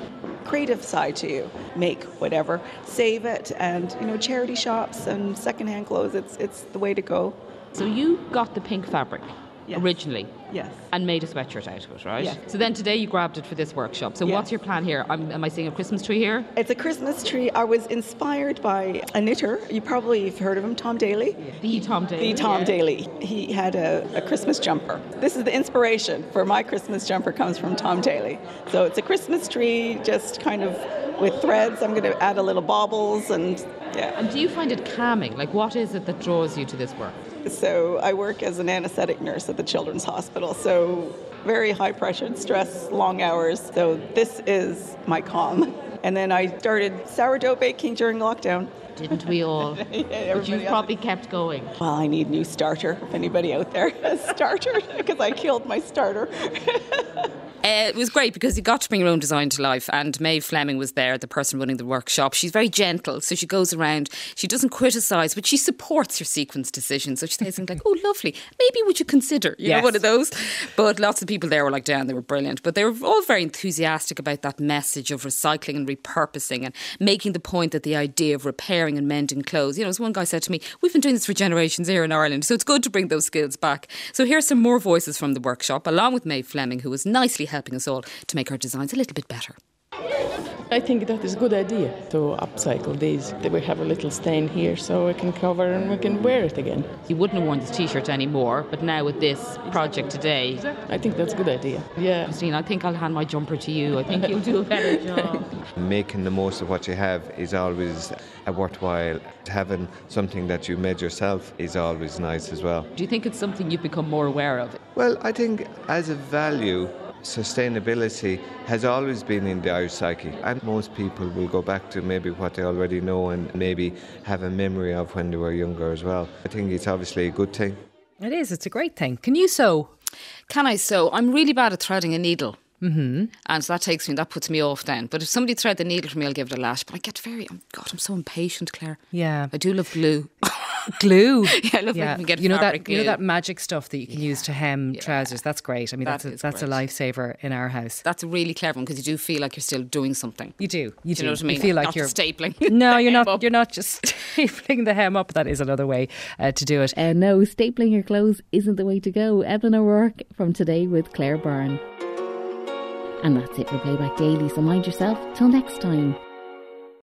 creative side to you. Make whatever, save it, and you know, charity shops and secondhand clothes. It's it's the way to go. So you got the pink fabric yes. originally. Yes. And made a sweatshirt out of it, right? Yes. So then today you grabbed it for this workshop. So yes. what's your plan here? I'm, am I seeing a Christmas tree here? It's a Christmas tree. I was inspired by a knitter. You probably have heard of him, Tom Daley. Yeah. The Tom Daley. The Tom yeah. Daley. He had a, a Christmas jumper. This is the inspiration for my Christmas jumper comes from Tom Daley. So it's a Christmas tree, just kind of with threads. I'm going to add a little baubles and yeah. And do you find it calming? Like, what is it that draws you to this work? So I work as an anesthetic nurse at the Children's Hospital. So very high pressure and stress, long hours. So this is my calm. And then I started sourdough baking during lockdown. Didn't we all? yeah, but you probably kept going. Well, I need new starter. If anybody out there has starter, because I killed my starter. Uh, it was great because you got to bring your own design to life, and Maeve Fleming was there, the person running the workshop. She's very gentle, so she goes around. She doesn't criticise, but she supports your sequence decisions. So she says things like, "Oh, lovely. Maybe would you consider?" You yes. know, one of those. But lots of people there were like, "Down, they were brilliant." But they were all very enthusiastic about that message of recycling and repurposing, and making the point that the idea of repairing and mending clothes. You know, as one guy said to me, "We've been doing this for generations here in Ireland, so it's good to bring those skills back." So here's some more voices from the workshop, along with Maeve Fleming, who was nicely helping us all to make our designs a little bit better. I think that is a good idea to upcycle these. We have a little stain here so we can cover and we can wear it again. You wouldn't have worn this t-shirt anymore, but now with this project today... I think that's a good idea, yeah. Christine, I think I'll hand my jumper to you. I think you'll do a better job. Making the most of what you have is always a worthwhile. Having something that you made yourself is always nice as well. Do you think it's something you've become more aware of? Well, I think as a value sustainability has always been in the Irish psyche, and most people will go back to maybe what they already know and maybe have a memory of when they were younger as well. I think it's obviously a good thing. It is, it's a great thing. Can you sew? Can I sew? I'm really bad at threading a needle. Mm-hmm. And so that takes me, that puts me off then. But if somebody thread the needle for me, I'll give it a lash. But I get very, oh God, I'm so impatient, Claire. Yeah. I do love glue. glue. yeah, I love yeah. get you know that glue. you know that magic stuff that you can yeah. use to hem yeah. trousers. That's great. I mean, that that's a, that's great. a lifesaver in our house. That's a really clever one because you do feel like you're still doing something. You do. You do. You know what I mean? You feel like not you're stapling. No, you're not. You're not just stapling the hem up. That is another way uh, to do it. Uh, no, stapling your clothes isn't the way to go. Evelyn O'Rourke from today with Claire Byrne. And that's it for Playback Daily, so mind yourself. Till next time.